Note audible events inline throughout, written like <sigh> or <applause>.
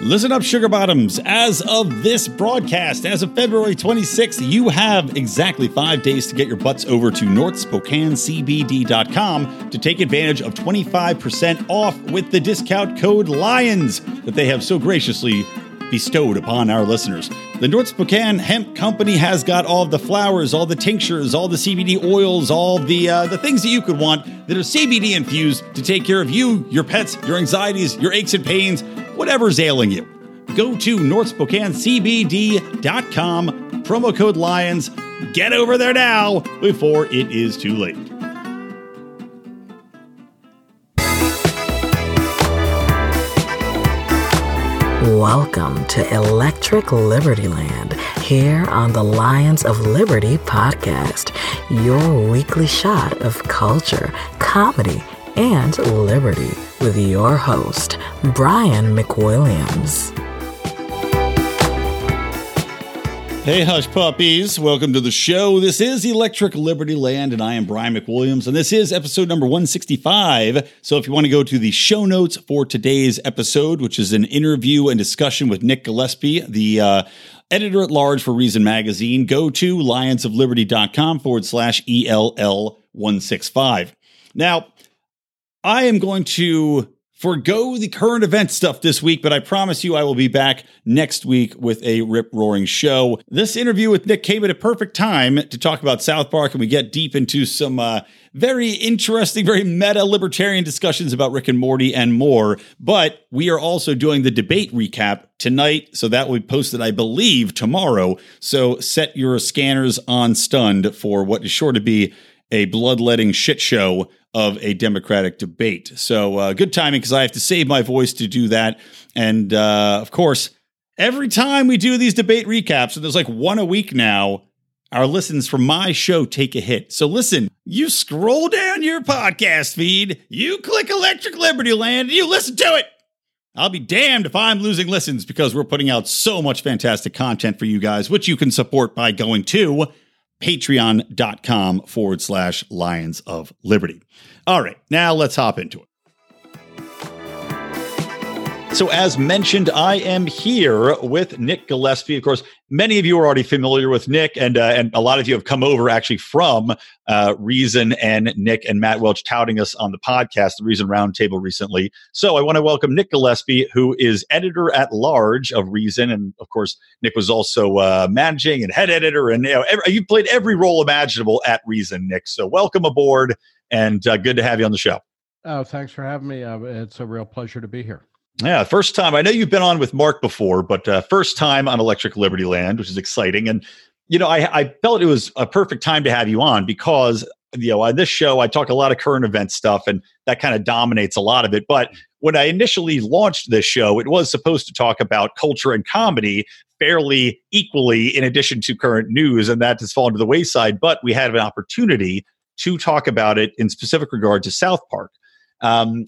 Listen up, Sugar Bottoms. As of this broadcast, as of February 26th, you have exactly five days to get your butts over to NorthSpokaneCBD.com to take advantage of 25% off with the discount code LIONS that they have so graciously bestowed upon our listeners. The North Spokane Hemp Company has got all the flowers, all the tinctures, all the CBD oils, all the uh, the things that you could want that are CBD infused to take care of you, your pets, your anxieties, your aches and pains, whatever's ailing you. Go to NorthSpokaneCBD.com, promo code LIONS. Get over there now before it is too late. Welcome to Electric Liberty Land here on the Lions of Liberty podcast, your weekly shot of culture, comedy, and liberty with your host, Brian McWilliams. Hey, hush puppies. Welcome to the show. This is Electric Liberty Land, and I am Brian McWilliams, and this is episode number 165. So, if you want to go to the show notes for today's episode, which is an interview and discussion with Nick Gillespie, the uh, editor at large for Reason Magazine, go to lionsofliberty.com forward slash ELL 165. Now, I am going to forego the current event stuff this week, but I promise you I will be back next week with a rip roaring show. This interview with Nick came at a perfect time to talk about South Park, and we get deep into some uh, very interesting, very meta libertarian discussions about Rick and Morty and more. But we are also doing the debate recap tonight, so that will be posted, I believe, tomorrow. So set your scanners on stunned for what is sure to be a bloodletting shit show of a Democratic debate. So uh, good timing because I have to save my voice to do that. And uh, of course, every time we do these debate recaps, and there's like one a week now, our listens from my show take a hit. So listen, you scroll down your podcast feed, you click Electric Liberty Land, and you listen to it. I'll be damned if I'm losing listens because we're putting out so much fantastic content for you guys, which you can support by going to patreon.com forward slash lions of liberty. All right, now let's hop into it. So, as mentioned, I am here with Nick Gillespie. Of course, many of you are already familiar with Nick, and uh, and a lot of you have come over actually from uh, Reason and Nick and Matt Welch touting us on the podcast, the Reason Roundtable recently. So, I want to welcome Nick Gillespie, who is editor at large of Reason, and of course, Nick was also uh, managing and head editor, and you know, every, you played every role imaginable at Reason, Nick. So, welcome aboard, and uh, good to have you on the show. Oh, thanks for having me. Uh, it's a real pleasure to be here. Yeah, first time. I know you've been on with Mark before, but uh, first time on Electric Liberty Land, which is exciting. And you know, I, I felt it was a perfect time to have you on because you know on this show I talk a lot of current event stuff, and that kind of dominates a lot of it. But when I initially launched this show, it was supposed to talk about culture and comedy fairly equally, in addition to current news, and that has fallen to the wayside. But we had an opportunity to talk about it in specific regard to South Park. Um,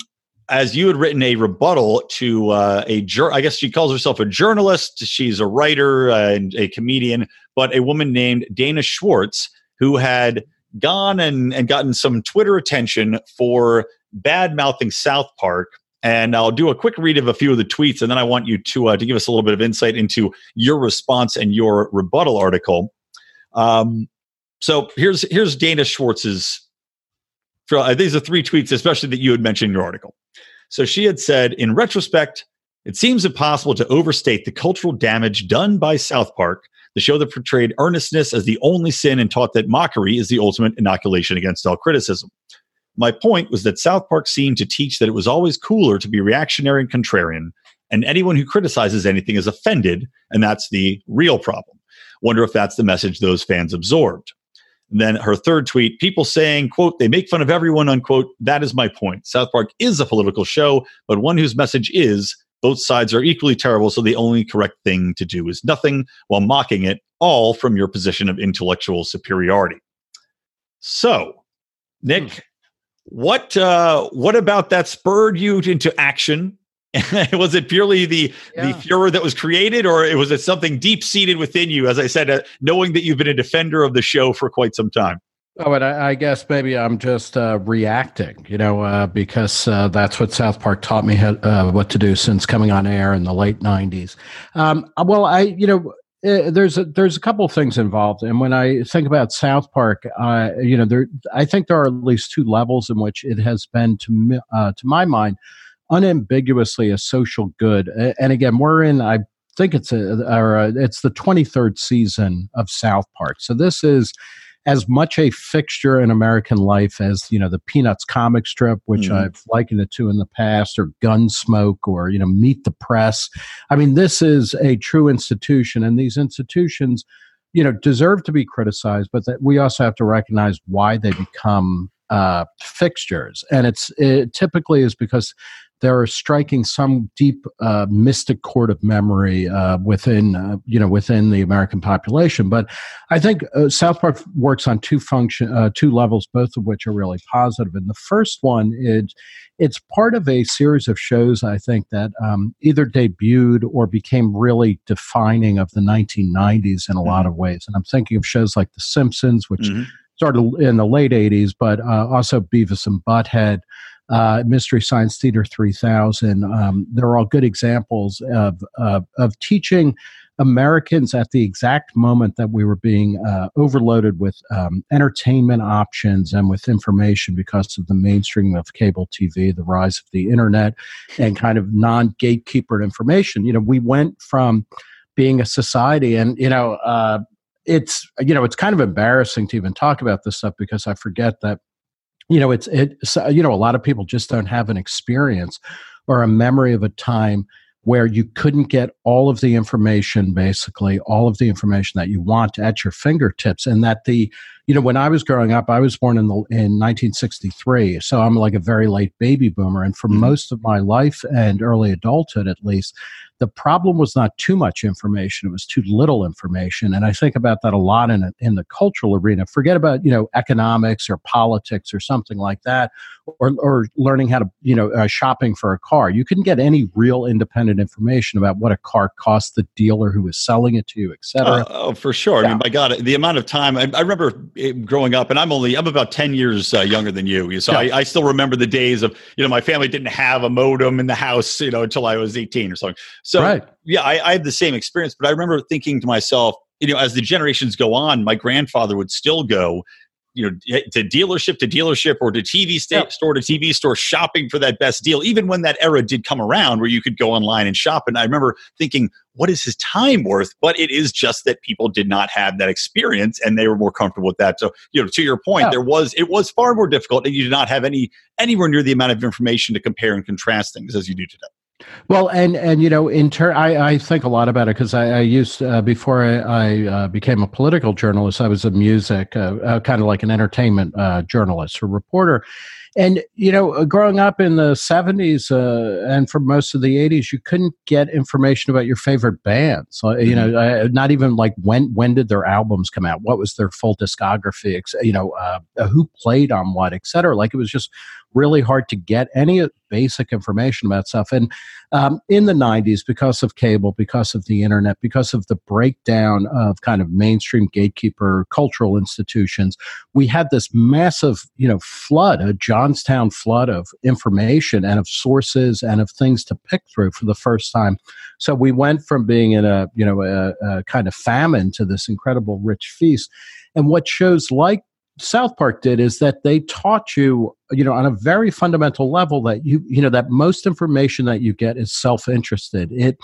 as you had written a rebuttal to uh, a jur- I guess she calls herself a journalist. She's a writer uh, and a comedian, but a woman named Dana Schwartz who had gone and, and gotten some Twitter attention for bad mouthing South Park. And I'll do a quick read of a few of the tweets, and then I want you to uh, to give us a little bit of insight into your response and your rebuttal article. Um, so here's here's Dana Schwartz's. Uh, these are three tweets, especially that you had mentioned in your article. So she had said, in retrospect, it seems impossible to overstate the cultural damage done by South Park, the show that portrayed earnestness as the only sin and taught that mockery is the ultimate inoculation against all criticism. My point was that South Park seemed to teach that it was always cooler to be reactionary and contrarian, and anyone who criticizes anything is offended, and that's the real problem. Wonder if that's the message those fans absorbed. And then her third tweet, people saying, quote, they make fun of everyone, unquote. That is my point. South Park is a political show, but one whose message is both sides are equally terrible, so the only correct thing to do is nothing while mocking it, all from your position of intellectual superiority. So, Nick, hmm. what uh, what about that spurred you into action <laughs> was it purely the yeah. the furor that was created, or it was it something deep seated within you? As I said, uh, knowing that you've been a defender of the show for quite some time. Oh, and I, I, guess maybe I'm just uh, reacting, you know, uh, because uh, that's what South Park taught me how, uh, what to do since coming on air in the late '90s. Um, well, I, you know, uh, there's a, there's a couple of things involved, and when I think about South Park, uh, you know, there I think there are at least two levels in which it has been to me, to my mind unambiguously a social good. And again, we're in I think it's a or a, it's the 23rd season of South Park, so this is as much a fixture in American life as you know the Peanuts comic strip, which mm I've likened it to in the past, or Gunsmoke, or you know Meet the Press. I mean, this is a true institution, and these institutions, you know, deserve to be criticized, but that we also have to recognize why they become uh, fixtures, and it's it typically is because they're striking some deep uh, mystic chord of memory uh, within uh, you know within the American population. But I think uh, South Park works on two function uh, two levels, both of which are really positive. And the first one is it's part of a series of shows I think that um, either debuted or became really defining of the 1990s in a mm-hmm. lot of ways. And I'm thinking of shows like The Simpsons, which mm-hmm. started in the late 80s, but uh, also Beavis and Butthead uh, Mystery Science Theater 3000. Um, they're all good examples of, uh, of teaching Americans at the exact moment that we were being uh, overloaded with um, entertainment options and with information because of the mainstream of cable TV, the rise of the internet, and kind of non gatekeeper information. You know, we went from being a society, and you know, uh, it's you know, it's kind of embarrassing to even talk about this stuff because I forget that you know it's it's you know a lot of people just don't have an experience or a memory of a time where you couldn't get all of the information basically all of the information that you want at your fingertips and that the you know when i was growing up i was born in the in 1963 so i'm like a very late baby boomer and for mm-hmm. most of my life and early adulthood at least the problem was not too much information; it was too little information. And I think about that a lot in a, in the cultural arena. Forget about you know economics or politics or something like that, or or learning how to you know uh, shopping for a car. You couldn't get any real independent information about what a car cost, the dealer who was selling it to you, etc. Uh, oh, for sure. Yeah. I mean, by God, the amount of time I, I, remember growing up, and I'm only I'm about ten years uh, younger than you. So yeah. I, I still remember the days of you know my family didn't have a modem in the house you know until I was 18 or something. So right. yeah, I, I have the same experience, but I remember thinking to myself, you know, as the generations go on, my grandfather would still go, you know, to dealership to dealership or to TV store to TV store shopping for that best deal, even when that era did come around where you could go online and shop. And I remember thinking, what is his time worth? But it is just that people did not have that experience and they were more comfortable with that. So, you know, to your point, yeah. there was it was far more difficult and you did not have any anywhere near the amount of information to compare and contrast things as you do today. Well, and and you know, in turn, I, I think a lot about it because I, I, used uh, before I, I uh, became a political journalist, I was a music, uh, uh kind of like an entertainment uh, journalist or reporter, and you know, uh, growing up in the '70s and for most of the '80s, you couldn't get information about your favorite bands. You mm-hmm. know, not even like when when did their albums come out, what was their full discography, you know, who played on what, et cetera. Like it was just really hard to get any basic information about stuff. And um, in the 90s, because of cable, because of the internet, because of the breakdown of kind of mainstream gatekeeper cultural institutions, we had this massive, you know, flood, a Johnstown flood of information and of sources and of things to pick through for the first time. So we went from being in a, you know, a, a kind of famine to this incredible rich feast. And what shows like South Park did is that they taught you, you know, on a very fundamental level that you, you know, that most information that you get is self-interested. It,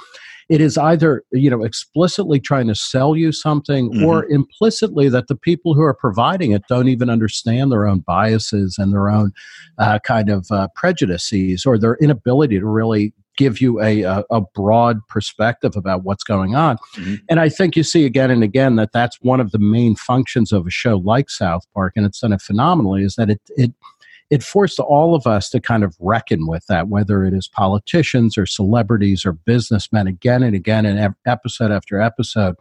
it is either, you know, explicitly trying to sell you something mm-hmm. or implicitly that the people who are providing it don't even understand their own biases and their own uh, kind of uh, prejudices or their inability to really give you a, a, a, broad perspective about what's going on. Mm-hmm. And I think you see again and again that that's one of the main functions of a show like South Park, and it's done it phenomenally, is that it, it, it forced all of us to kind of reckon with that, whether it is politicians or celebrities or businessmen, again and again, and episode after episode,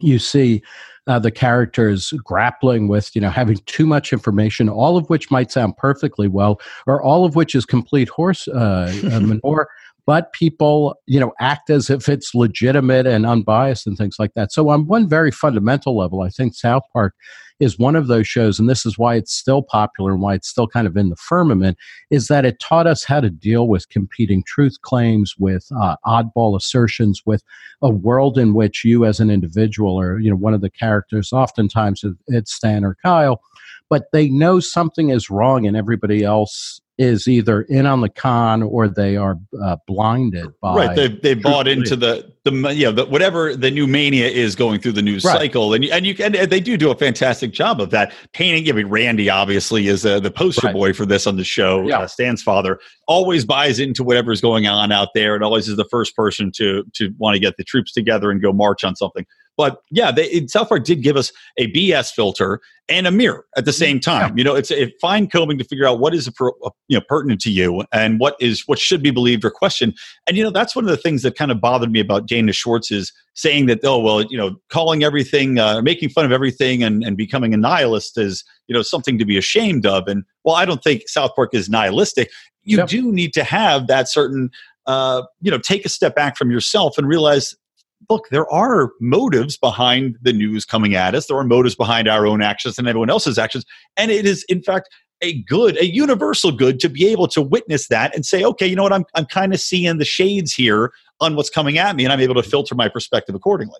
you see uh, the characters grappling with you know having too much information all of which might sound perfectly well or all of which is complete horse uh, <laughs> uh manure but people, you know, act as if it's legitimate and unbiased and things like that. So on one very fundamental level, I think South Park is one of those shows, and this is why it's still popular and why it's still kind of in the firmament, is that it taught us how to deal with competing truth claims, with uh, oddball assertions, with a world in which you as an individual or, you know, one of the characters, oftentimes it's Stan or Kyle, but they know something is wrong and everybody else is either in on the con or they are uh, blinded by right they they bought into the the yeah the, whatever the new mania is going through the news right. cycle and and you and they do do a fantastic job of that painting I mean Randy obviously is uh, the poster right. boy for this on the show yeah. uh, Stan's father always buys into whatever's going on out there and always is the first person to to want to get the troops together and go march on something but yeah, they, South Park did give us a BS filter and a mirror at the same time. Yeah. You know, it's a fine combing to figure out what is you know pertinent to you and what is what should be believed or questioned. And you know, that's one of the things that kind of bothered me about Dana Schwartz is saying that oh well, you know, calling everything, uh, making fun of everything, and and becoming a nihilist is you know something to be ashamed of. And well, I don't think South Park is nihilistic. You yep. do need to have that certain uh, you know, take a step back from yourself and realize look, there are motives behind the news coming at us. There are motives behind our own actions and everyone else's actions. And it is, in fact, a good, a universal good to be able to witness that and say, okay, you know what, I'm, I'm kind of seeing the shades here on what's coming at me, and I'm able to filter my perspective accordingly.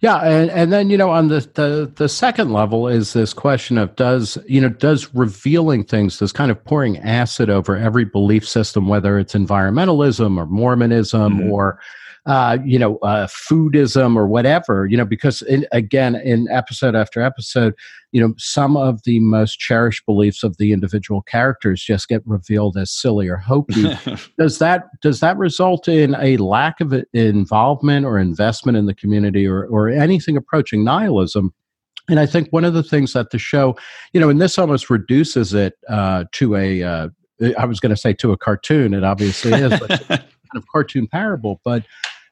Yeah, and, and then you know on the, the the second level is this question of does you know does revealing things, does kind of pouring acid over every belief system, whether it's environmentalism or Mormonism mm-hmm. or uh, you know, uh, foodism or whatever, you know, because in, again, in episode after episode, you know, some of the most cherished beliefs of the individual characters just get revealed as silly or hokey. <laughs> does that does that result in a lack of involvement or investment in the community or or anything approaching nihilism? And I think one of the things that the show, you know, and this almost reduces it uh, to a, uh, I was going to say to a cartoon. It obviously is, but <laughs> kind of cartoon parable. But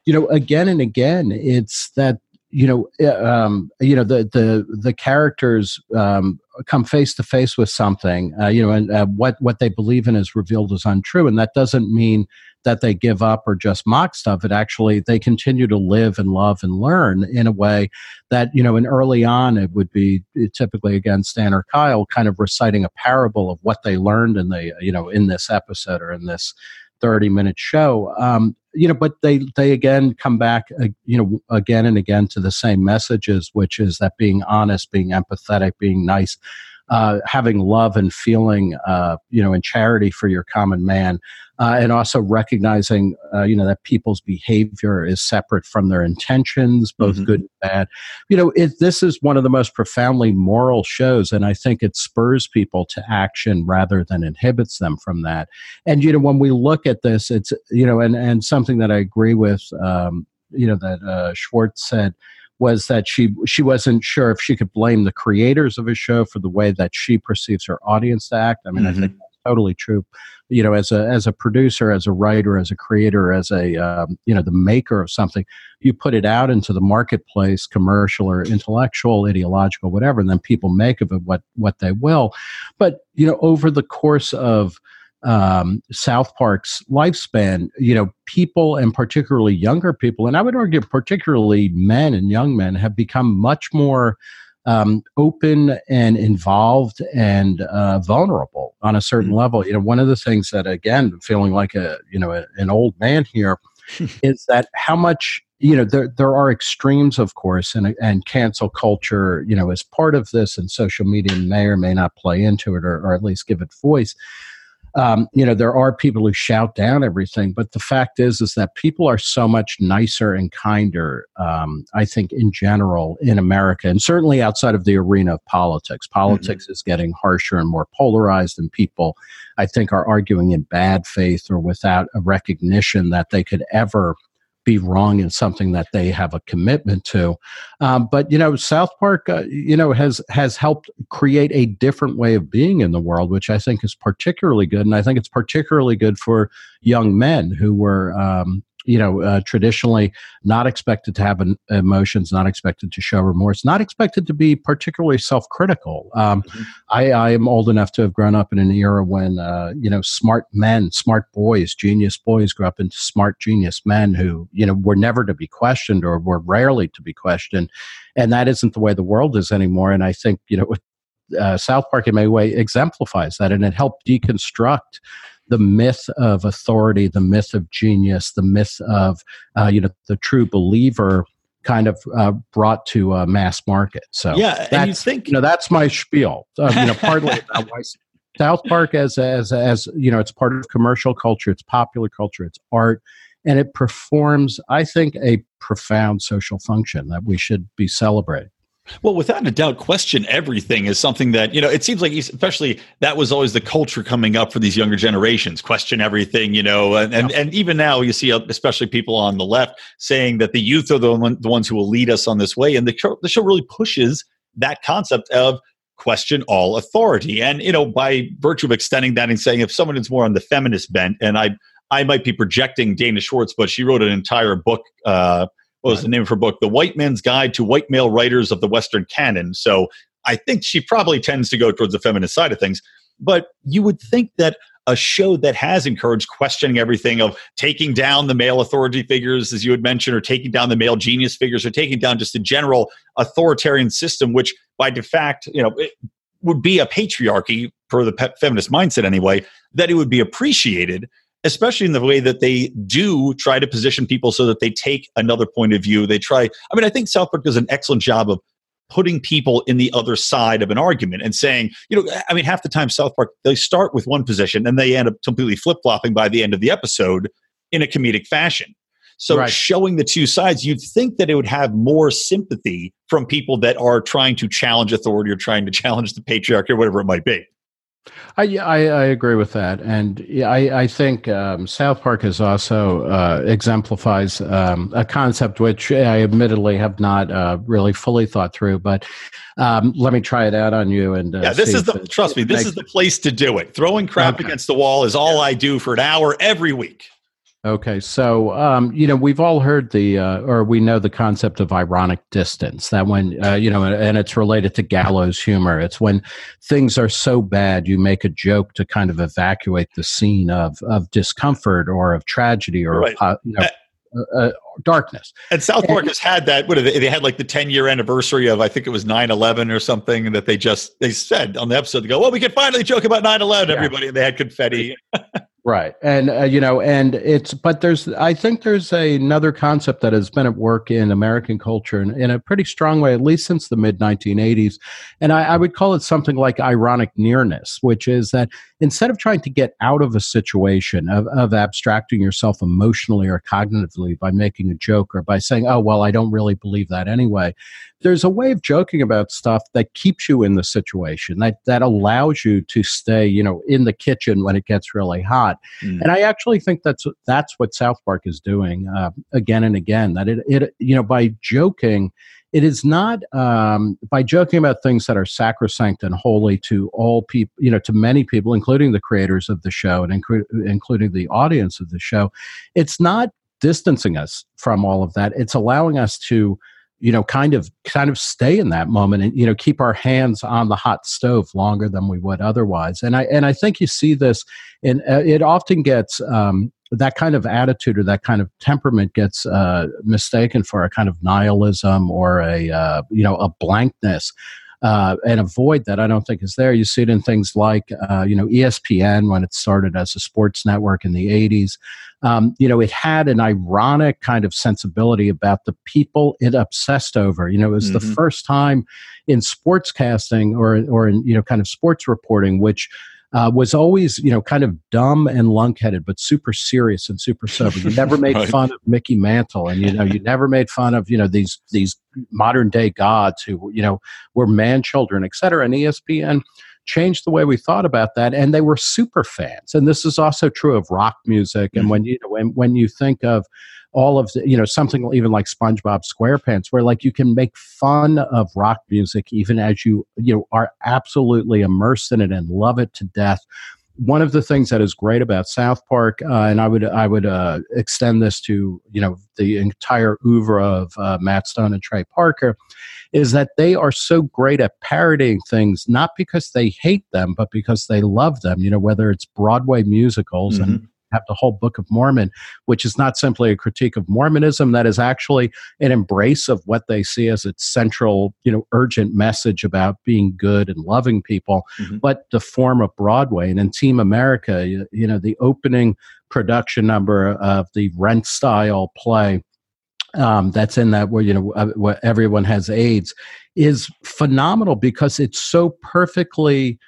you know, again and again, it's that you know, uh, um, you know, the the the characters um, come face to face with something, uh, you know, and uh, what what they believe in is revealed as untrue, and that doesn't mean that they give up or just mock stuff. It actually they continue to live and love and learn in a way that you know, and early on it would be typically again Stan or Kyle kind of reciting a parable of what they learned in the you know in this episode or in this 30 minute show um, you know but they they again come back uh, you know again and again to the same messages which is that being honest being empathetic being nice uh, having love and feeling, uh, you know, and charity for your common man, uh, and also recognizing, uh, you know, that people's behavior is separate from their intentions, both mm-hmm. good and bad. You know, it, this is one of the most profoundly moral shows, and I think it spurs people to action rather than inhibits them from that. And you know, when we look at this, it's you know, and and something that I agree with, um, you know, that uh, Schwartz said was that she she wasn't sure if she could blame the creators of a show for the way that she perceives her audience to act. I mean, mm-hmm. I think that's totally true. You know, as a as a producer, as a writer, as a creator, as a um, you know the maker of something, you put it out into the marketplace, commercial or intellectual, ideological, whatever, and then people make of it what what they will. But you know, over the course of um, South Park's lifespan, you know, people and particularly younger people, and I would argue particularly men and young men, have become much more um, open and involved and uh, vulnerable on a certain mm-hmm. level. You know, one of the things that, again, feeling like a you know a, an old man here, <laughs> is that how much you know there there are extremes, of course, and and cancel culture, you know, is part of this, and social media may or may not play into it, or, or at least give it voice um, you know there are people who shout down everything but the fact is is that people are so much nicer and kinder um, i think in general in america and certainly outside of the arena of politics politics mm-hmm. is getting harsher and more polarized and people i think are arguing in bad faith or without a recognition that they could ever be wrong in something that they have a commitment to. Um, but you know, South Park, uh, you know, has has helped create a different way of being in the world, which I think is particularly good, and I think it's particularly good for young men who were. Um, you know, uh, traditionally not expected to have an, emotions, not expected to show remorse, not expected to be particularly self-critical. Um, mm-hmm. I, I, am old enough to have grown up in an era when, uh, you know, smart men, smart boys, genius boys grew up into smart genius men who, you know, were never to be questioned or were rarely to be questioned. And that isn't the way the world is anymore. And I think, you know, uh, South Park in many way exemplifies that, and it helped deconstruct the myth of authority, the myth of genius, the myth of uh, you know the true believer kind of uh, brought to a mass market. So yeah, and you think you know that's my spiel. Uh, you know, partly <laughs> about why South Park as as as you know it's part of commercial culture, it's popular culture, it's art, and it performs, I think, a profound social function that we should be celebrating. Well, without a doubt, question everything is something that, you know, it seems like, especially that was always the culture coming up for these younger generations question everything, you know, and, and, yeah. and even now you see, uh, especially people on the left saying that the youth are the, one, the ones who will lead us on this way. And the show, the show really pushes that concept of question all authority. And, you know, by virtue of extending that and saying if someone is more on the feminist bent, and I, I might be projecting Dana Schwartz, but she wrote an entire book, uh, what was right. the name of her book? The White Man's Guide to White Male Writers of the Western Canon. So I think she probably tends to go towards the feminist side of things. But you would think that a show that has encouraged questioning everything of taking down the male authority figures, as you had mentioned, or taking down the male genius figures, or taking down just a general authoritarian system, which by de facto, you know, would be a patriarchy for the feminist mindset anyway, that it would be appreciated especially in the way that they do try to position people so that they take another point of view. They try, I mean, I think South Park does an excellent job of putting people in the other side of an argument and saying, you know, I mean, half the time South Park, they start with one position and they end up completely flip flopping by the end of the episode in a comedic fashion. So right. showing the two sides, you'd think that it would have more sympathy from people that are trying to challenge authority or trying to <laughs> challenge the patriarchy or whatever it might be. I, I, I, agree with that, and I, I think um, South Park is also uh, exemplifies um, a concept which I admittedly have not uh, really fully thought through. But um, let me try it out on you. And uh, yeah, this is the it, trust me, this is the place to do it. Throwing crap okay. against the wall is all I do for an hour every week. Okay, so um, you know we've all heard the, uh, or we know the concept of ironic distance. That when uh, you know, and it's related to gallows humor. It's when things are so bad, you make a joke to kind of evacuate the scene of of discomfort or of tragedy or right. of, you know, uh, uh, darkness. And South Park and, has had that. What they, they had like the 10 year anniversary of I think it was 9/11 or something that they just they said on the episode. They go, well, we can finally joke about 9/11, yeah. everybody, and they had confetti. <laughs> Right. And, uh, you know, and it's, but there's, I think there's a, another concept that has been at work in American culture in, in a pretty strong way, at least since the mid 1980s. And I, I would call it something like ironic nearness, which is that instead of trying to get out of a situation, of, of abstracting yourself emotionally or cognitively by making a joke or by saying, oh, well, I don't really believe that anyway, there's a way of joking about stuff that keeps you in the situation, that, that allows you to stay, you know, in the kitchen when it gets really hot. Mm. And I actually think that's, that's what South Park is doing uh, again and again, that it, it, you know, by joking, it is not um, by joking about things that are sacrosanct and holy to all people, you know, to many people, including the creators of the show and inclu- including the audience of the show. It's not distancing us from all of that. It's allowing us to, you know, kind of kind of stay in that moment and you know keep our hands on the hot stove longer than we would otherwise. And I and I think you see this, and uh, it often gets um, that kind of attitude or that kind of temperament gets uh, mistaken for a kind of nihilism or a uh, you know a blankness uh, and a void that I don't think is there. You see it in things like, uh, you know, ESPN when it started as a sports network in the 80s. Um, you know, it had an ironic kind of sensibility about the people it obsessed over. You know, it was mm-hmm. the first time in sportscasting or, or in, you know, kind of sports reporting, which uh, was always, you know, kind of dumb and lunkheaded, but super serious and super sober. You never <laughs> made right. fun of Mickey Mantle, and you know, you never made fun of you know these these modern day gods who you know were man children, et cetera. And ESPN changed the way we thought about that, and they were super fans. And this is also true of rock music. And mm-hmm. when you know, when when you think of all of the, you know, something even like SpongeBob SquarePants, where like you can make fun of rock music even as you, you know, are absolutely immersed in it and love it to death. one of the things that is great about South Park, uh, and I would I would uh, extend this to you know the entire oeuvre of uh, Matt Stone and Trey Parker, is that they are so great at parodying things, not because they hate them, but because they love them. You know, whether it's Broadway musicals mm-hmm. and have the whole Book of Mormon, which is not simply a critique of Mormonism, that is actually an embrace of what they see as its central, you know, urgent message about being good and loving people, mm-hmm. but the form of Broadway. And in Team America, you, you know, the opening production number of the Rent style play um, that's in that where you know uh, where everyone has AIDS is phenomenal because it's so perfectly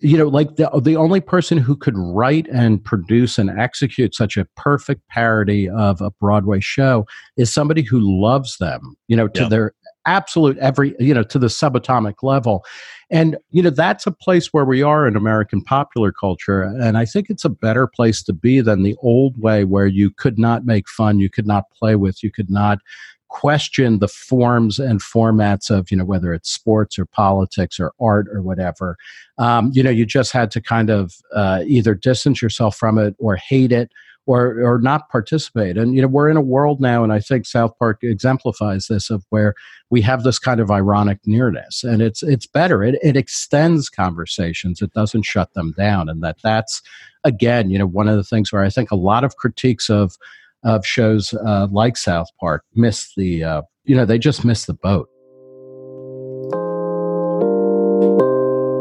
you know like the the only person who could write and produce and execute such a perfect parody of a Broadway show is somebody who loves them you know to yeah. their absolute every you know to the subatomic level and you know that's a place where we are in american popular culture and i think it's a better place to be than the old way where you could not make fun you could not play with you could not question the forms and formats of you know whether it's sports or politics or art or whatever. Um, you know you just had to kind of uh, either distance yourself from it or hate it or or not participate. And you know we're in a world now and i think south park exemplifies this of where we have this kind of ironic nearness. And it's it's better. It, it extends conversations. It doesn't shut them down. And that that's again you know one of the things where i think a lot of critiques of of shows uh, like South Park miss the, uh, you know, they just miss the boat.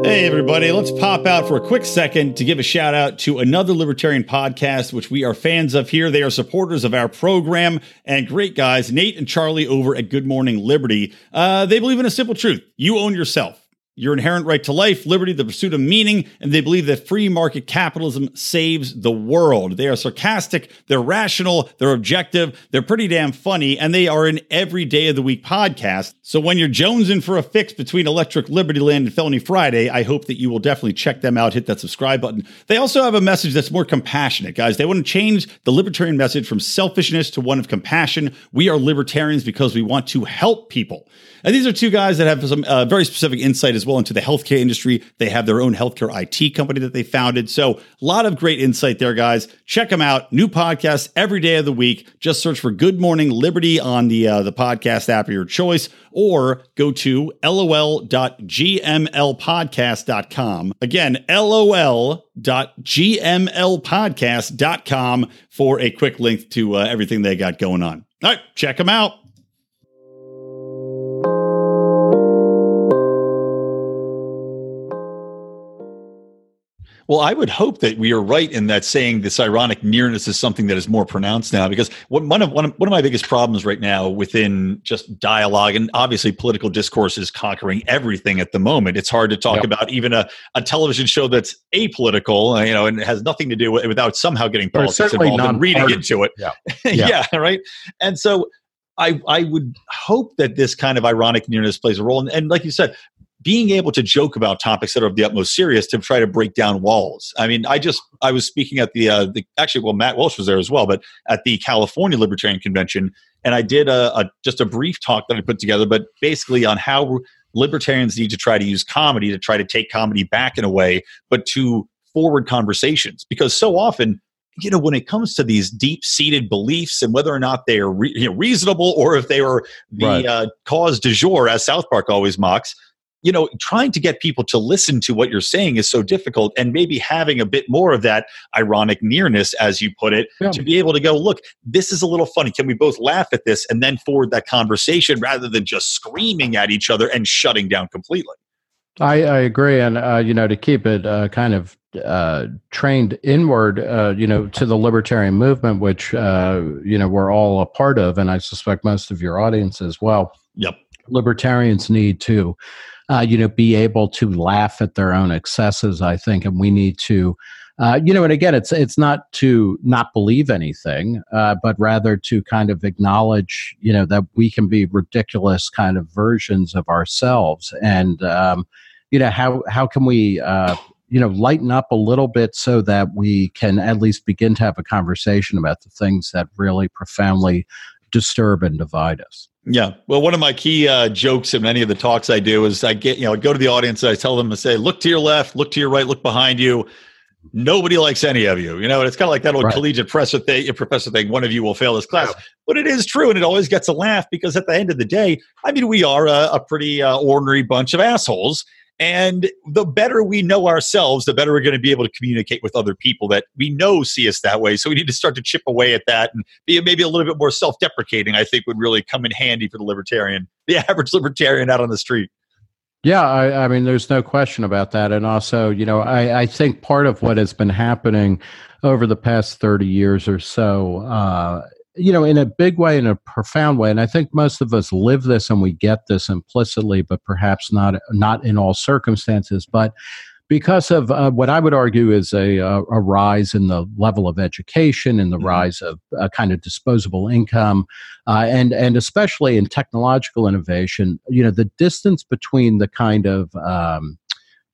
Hey, everybody, let's pop out for a quick second to give a shout out to another libertarian podcast, which we are fans of here. They are supporters of our program and great guys, Nate and Charlie over at Good Morning Liberty. Uh, they believe in a simple truth you own yourself your inherent right to life, liberty, the pursuit of meaning, and they believe that free market capitalism saves the world. They are sarcastic, they're rational, they're objective, they're pretty damn funny, and they are an every day of the week podcast. So when you're jonesing for a fix between Electric Liberty Land and Felony Friday, I hope that you will definitely check them out, hit that subscribe button. They also have a message that's more compassionate, guys. They want to change the libertarian message from selfishness to one of compassion. We are libertarians because we want to help people. And these are two guys that have some uh, very specific insight as well into the healthcare industry. They have their own healthcare IT company that they founded. So, a lot of great insight there, guys. Check them out. New podcast every day of the week. Just search for Good Morning Liberty on the uh, the podcast app of your choice, or go to lol.gmlpodcast.com. Again, lol.gmlpodcast.com for a quick link to uh, everything they got going on. All right, check them out. Well, I would hope that we are right in that saying this ironic nearness is something that is more pronounced now because one of one of, one of my biggest problems right now within just dialogue and obviously political discourse is conquering everything at the moment. It's hard to talk yep. about even a, a television show that's apolitical, uh, you know, and has nothing to do with without somehow getting politics involved and reading into it. Yeah. <laughs> yeah. yeah, right. And so I, I would hope that this kind of ironic nearness plays a role. And, and, like you said, being able to joke about topics that are of the utmost serious to try to break down walls. I mean, I just I was speaking at the, uh, the actually well Matt Welch was there as well, but at the California Libertarian Convention, and I did a, a just a brief talk that I put together, but basically on how libertarians need to try to use comedy to try to take comedy back in a way, but to forward conversations because so often you know, when it comes to these deep seated beliefs and whether or not they are re- you know, reasonable or if they are the right. uh, cause du jour, as South Park always mocks, you know, trying to get people to listen to what you're saying is so difficult, and maybe having a bit more of that ironic nearness, as you put it, yeah. to be able to go, look, this is a little funny. Can we both laugh at this and then forward that conversation rather than just screaming at each other and shutting down completely? I, I agree, and uh, you know, to keep it uh, kind of uh, trained inward, uh, you know, to the libertarian movement, which uh, you know we're all a part of, and I suspect most of your audience as well. Yep, libertarians need to uh, you know, be able to laugh at their own excesses. I think, and we need to, uh, you know, and again, it's it's not to not believe anything, uh, but rather to kind of acknowledge, you know, that we can be ridiculous kind of versions of ourselves, and um, you know, how how can we. Uh, you know, lighten up a little bit so that we can at least begin to have a conversation about the things that really profoundly disturb and divide us. Yeah. Well, one of my key uh, jokes in many of the talks I do is I get, you know, I go to the audience and I tell them to say, look to your left, look to your right, look behind you. nobody likes any of you. You know, and it's kind of like that old right. collegiate professor thing, professor thing. One of you will fail this class, yeah. but it is true, and it always gets a laugh because at the end of the day, I mean, we are a, a pretty uh, ordinary bunch of assholes. And the better we know ourselves, the better we're going to be able to communicate with other people that we know see us that way. So we need to start to chip away at that and be maybe a little bit more self deprecating, I think would really come in handy for the libertarian, the <laughs> average libertarian out on the street. Yeah, I, I, mean, there's no question about that. And also, you know, I, I, think part of what has been happening over the past 30 years or so, uh, you know, in a big way, in a profound way, and I think most of us live this and we get this implicitly, but perhaps not not in all circumstances. But because of uh, what I would argue is a, a, a, rise in the level of education and the mm-hmm. rise of a kind of disposable income, uh, and and especially in technological innovation, you know, the distance between the kind of um,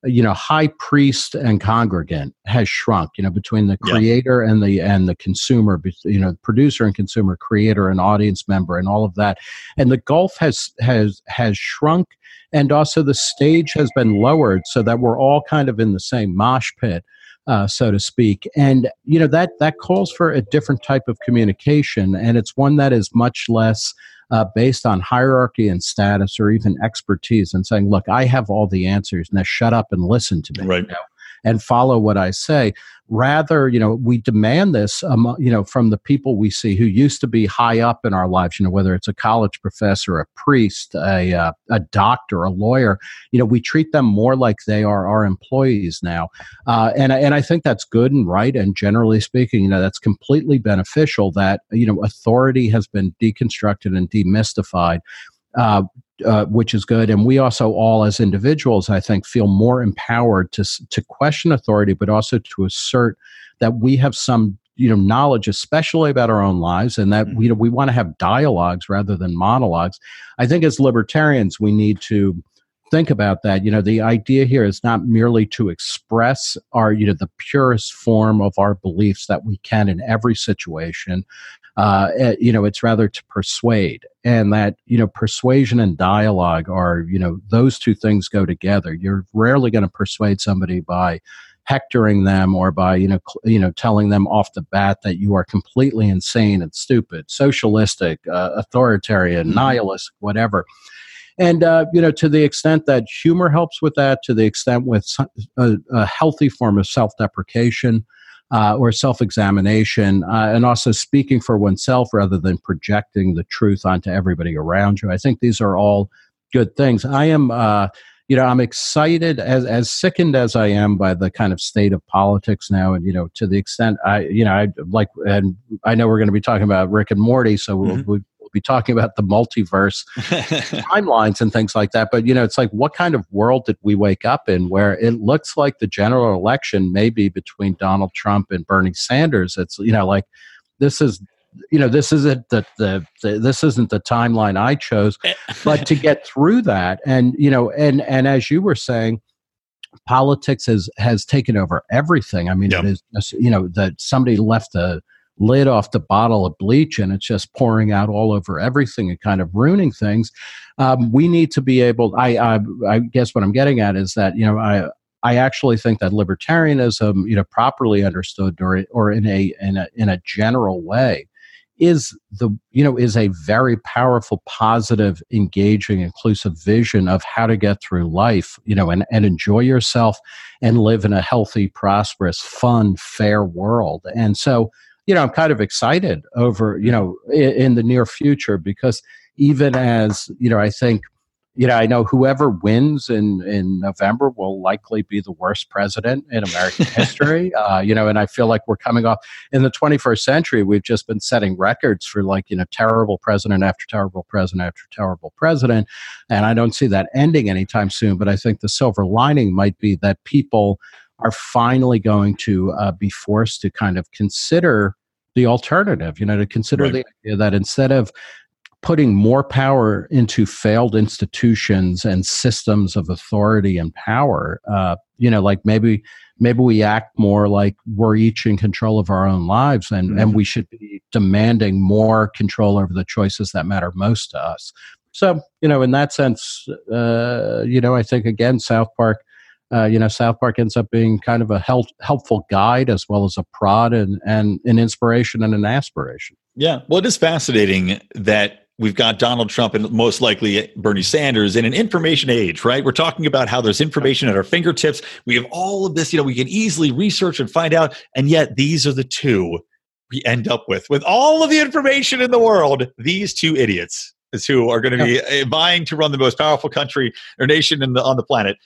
you know high priest and congregant has shrunk you know between the creator yeah. and the and the consumer you know producer and consumer creator and audience member and all of that and the gulf has has has shrunk and also the stage has been lowered so that we're all kind of in the same mosh pit uh, so to speak and you know that that calls for a different type of communication and it's one that is much less uh, based on hierarchy and status or even expertise and saying look i have all the answers now shut up and listen to me right. You know? And follow what I say. Rather, you know, we demand this, um, you know, from the people we see who used to be high up in our lives. You know, whether it's a college professor, a priest, a uh, a doctor, a lawyer. You know, we treat them more like they are our employees now, uh, and and I think that's good and right. And generally speaking, you know, that's completely beneficial. That you know, authority has been deconstructed and demystified. Uh, uh, which is good. And we also all, as individuals, I think, feel more empowered to to question authority, but also to assert that we have some you know knowledge especially about our own lives and that mm-hmm. you know we want to have dialogues rather than monologues i think as libertarians we need to think about that you know the idea here is not merely to express our you know the purest form of our beliefs that we can in every situation uh, eh, you know, it's rather to persuade, and that you know, persuasion and dialogue are you know those two things go together. You're rarely going to persuade somebody by hectoring them or by you know cl- you know telling them off the bat that you are completely insane and stupid, socialistic, uh, authoritarian, mm-hmm. nihilist, whatever. And uh, you know, to the extent that humor helps with that, to the extent with a, a healthy form of self-deprecation, uh, or self examination, uh, and also speaking for oneself rather than projecting the truth onto everybody around you. I think these are all good things. I am. Uh, you know, I'm excited as as sickened as I am by the kind of state of politics now, and you know, to the extent I, you know, I like, and I know we're going to be talking about Rick and Morty, so mm-hmm. we'll, be talking about the multiverse <laughs> timelines and things like that. But, you know, it's like, what kind of world did we wake up in where it looks like the general election may be between Donald Trump and Bernie Sanders? It's, you know, like, this is you know this isn't the, the, the, this isn't the timeline i chose eh. but to get <laughs> through that and you know and and as you were saying politics has has taken over everything i mean yep. it is you know that somebody left a lid off the bottle of bleach and it's just pouring out all over everything and kind of ruining things. Um, we need to be able. I, I, I guess what I'm getting at is that you know I I actually think that libertarianism, you know, properly understood or or in a in a in a general way, is the you know is a very powerful, positive, engaging, inclusive vision of how to get through life, you know, and and enjoy yourself and live in a healthy, prosperous, fun, fair world. And so you know, I'm kind of excited over, you know, in, in, the near future because even as, you know, I think, you know, I know whoever wins in, in November will likely be the worst president in American <laughs> history. Uh, you know, and I feel like we're coming off in the 21st century. We've just been setting records for like, you know, terrible president after terrible president after terrible president. And I don't see that ending anytime soon. But I think the silver lining might be that people, are finally going to uh, be forced to kind of consider the alternative, you know, to consider right. the idea that instead of putting more power into failed institutions and systems of authority and power, uh, you know, like maybe maybe we act more like we're each in control of our own lives and, mm-hmm. and we should be demanding more control over the choices that matter most to us. So, you know, in that sense, uh, you know, I think again, South Park uh, you know, South Park ends up being kind of a help, helpful guide as well as a prod and, and an inspiration and an aspiration. Yeah. Well, it is fascinating that we've got Donald Trump and most likely Bernie Sanders in an information age, right? We're talking about how there's information at our fingertips. We have all of this, you know, we can easily research and find out. And yet these are the two we end up with. With all of the information in the world, these two idiots is who are going to be vying to run the most powerful country or nation the, on the planet.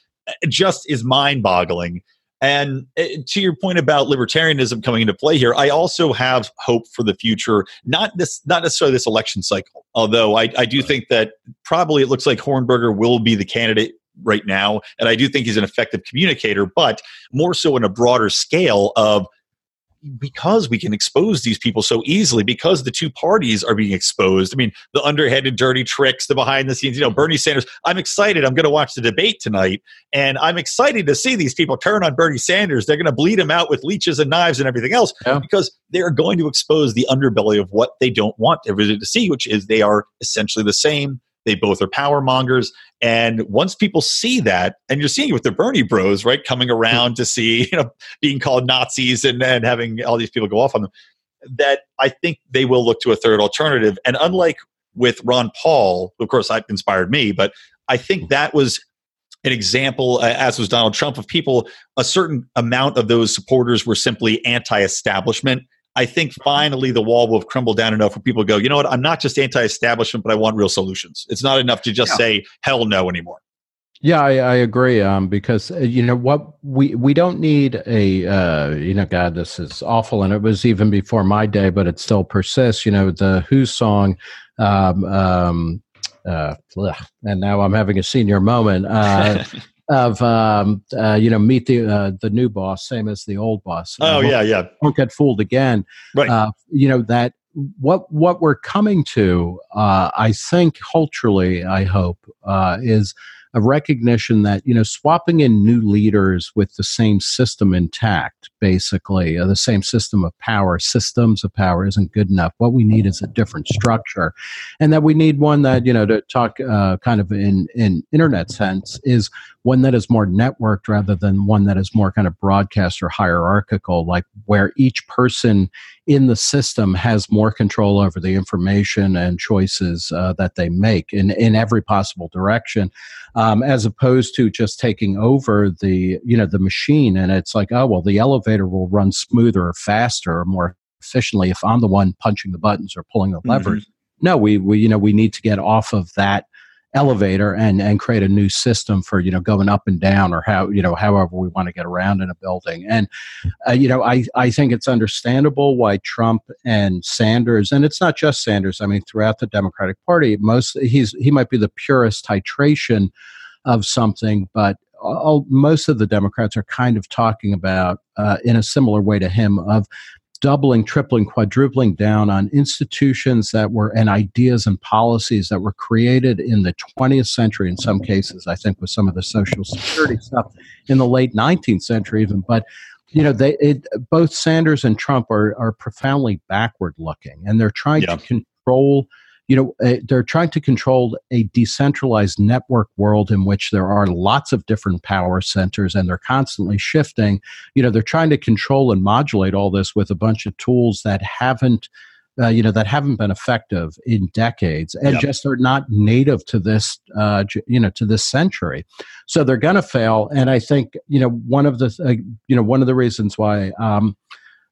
Just is mind boggling. And eh, to your point about libertarianism coming into play here, I also have hope for the future. Not this, not necessarily this election cycle, although I, I do think that probably it looks like Hornberger will be the candidate right now, and I do think he's an effective communicator, but more so in a broader scale of because we can expose these people so easily because the two parties are being exposed. I mean, the underhanded dirty tricks, the behind the scenes, you know, Bernie Sanders. I'm excited. I'm going to watch the debate tonight and I'm excited to see these people turn on Bernie Sanders. They're going to bleed him out with leeches and knives and everything else yeah. because they're going to expose the underbelly of what they don't want everybody to see, which is they are essentially the same they both are power mongers. And once people see that, and you're seeing it with the Bernie bros, right, coming around to see, you know, being called Nazis and, and having all these people go off on them, that I think they will look to a third alternative. And unlike with Ron Paul, of course, that inspired me, but I think that was an example, uh, as was Donald Trump, of people, a certain amount of those supporters were simply anti establishment I think finally the wall will have crumbled down enough for people to go, you know what, I'm not just anti establishment, but I want real solutions. It's not enough to just yeah. say hell no anymore. Yeah, I, I agree. Um, because uh, you know what, we we don't need a uh, you know, God, this is awful, and it was even before my day, but it still persists. You know, the Who song, um, um, uh, and now I'm having a senior moment. Uh, <laughs> of um, uh, you know meet the uh, the new boss, same as the old boss. Oh yeah, yeah. Don't get fooled again. Right. Uh, you know that what what we're coming to, uh, I think culturally, I hope, uh, is a recognition that you know swapping in new leaders with the same system intact basically uh, the same system of power systems of power isn't good enough what we need is a different structure and that we need one that you know to talk uh, kind of in in internet sense is one that is more networked rather than one that is more kind of broadcast or hierarchical like where each person in the system has more control over the information and choices uh, that they make in, in every possible direction um, as opposed to just taking over the you know the machine and it's like oh well the elevator will run smoother or faster or more efficiently if i'm the one punching the buttons or pulling the levers mm-hmm. no we, we you know we need to get off of that elevator and and create a new system for you know going up and down or how you know however we want to get around in a building. And uh, you know i i think it's understandable why trump and sanders and it's not just sanders i mean throughout the democratic party most he's he might be the purest titration of something but all, most of the democrats are kind of talking about uh, in a similar way to him of doubling, tripling, quadrupling down on institutions that were and ideas and policies that were created in the 20th century, in some cases, I think, with some of the social security stuff in the late 19th century, even. But you know, they it, both Sanders and Trump are are profoundly backward looking, and they're trying yeah. to control you know, uh, they're trying to control a decentralized network world in which there are lots of different power centers and they're constantly shifting. You know, they're trying to control and modulate all this with a bunch of tools that haven't. Uh, you know that haven't been effective in decades and yep. just are not native to this uh, you know to this century so they're going to fail and i think you know one of the uh, you know one of the reasons why um,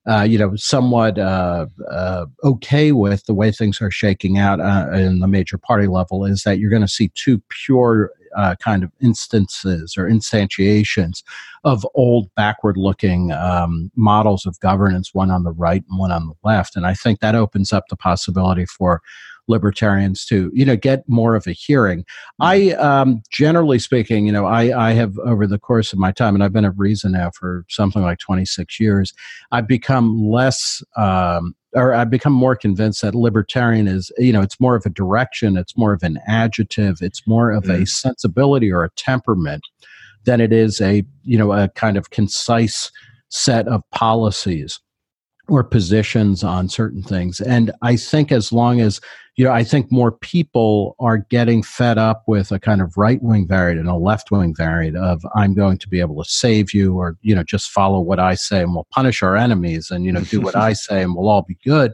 uh, you know, somewhat uh, uh, okay with the way things are shaking out uh, in the major party level is that you're going to see two pure uh, kind of instances or instantiations of old backward looking um, models of governance, one on the right and one on the left. And I think that opens up the possibility for libertarians to you know get more of a hearing. I um, generally speaking you know I, I have over the course of my time and i've been at reason now for something like 26 years i've become less um, or I've become more convinced that libertarian is, you know, it's more of a direction, it's more of an adjective, it's more of mm. a sensibility or a temperament than it is a, you know, a kind of concise set of policies or positions on certain things. And I think as long as, you know, I think more people are getting fed up with a kind of right wing variant and a left wing variant of I'm going to be able to save you or, you know, just follow what I say and we'll punish our enemies and, you know, do what I <laughs> say and we'll all be good.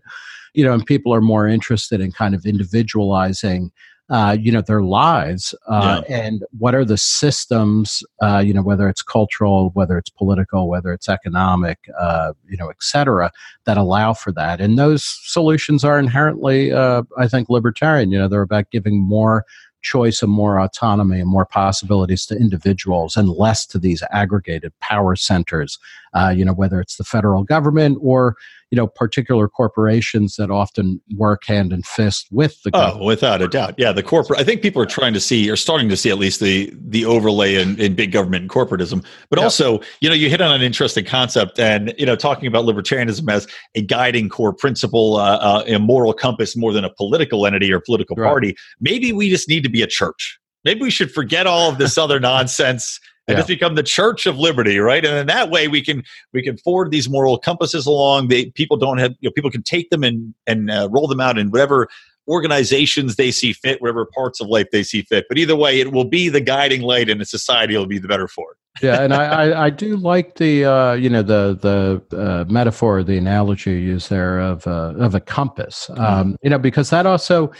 You know, and people are more interested in kind of individualizing uh, you know their lives uh, yeah. and what are the systems uh, you know whether it's cultural whether it's political whether it's economic uh, you know et cetera that allow for that and those solutions are inherently uh, i think libertarian you know they're about giving more choice and more autonomy and more possibilities to individuals and less to these aggregated power centers uh, you know whether it's the federal government or you know particular corporations that often work hand in fist with the government. oh without a doubt yeah the corporate i think people are trying to see are starting to see at least the the overlay in, in big government and corporatism but yeah. also you know you hit on an interesting concept and you know talking about libertarianism as a guiding core principle uh, uh, a moral compass more than a political entity or political right. party maybe we just need to be a church maybe we should forget all of this other <laughs> nonsense and yeah. just become the church of liberty right? And in that way we can we can forward these moral compasses along. They people don't have you know people can take them and and uh, roll them out in whatever organizations they see fit whatever parts of life they see fit. But either way it will be the guiding light and the society will be the better for it. Yeah and I, I, I do like the uh you know the the uh, metaphor the analogy you use there of uh, of a compass. Mm-hmm. um you know because that also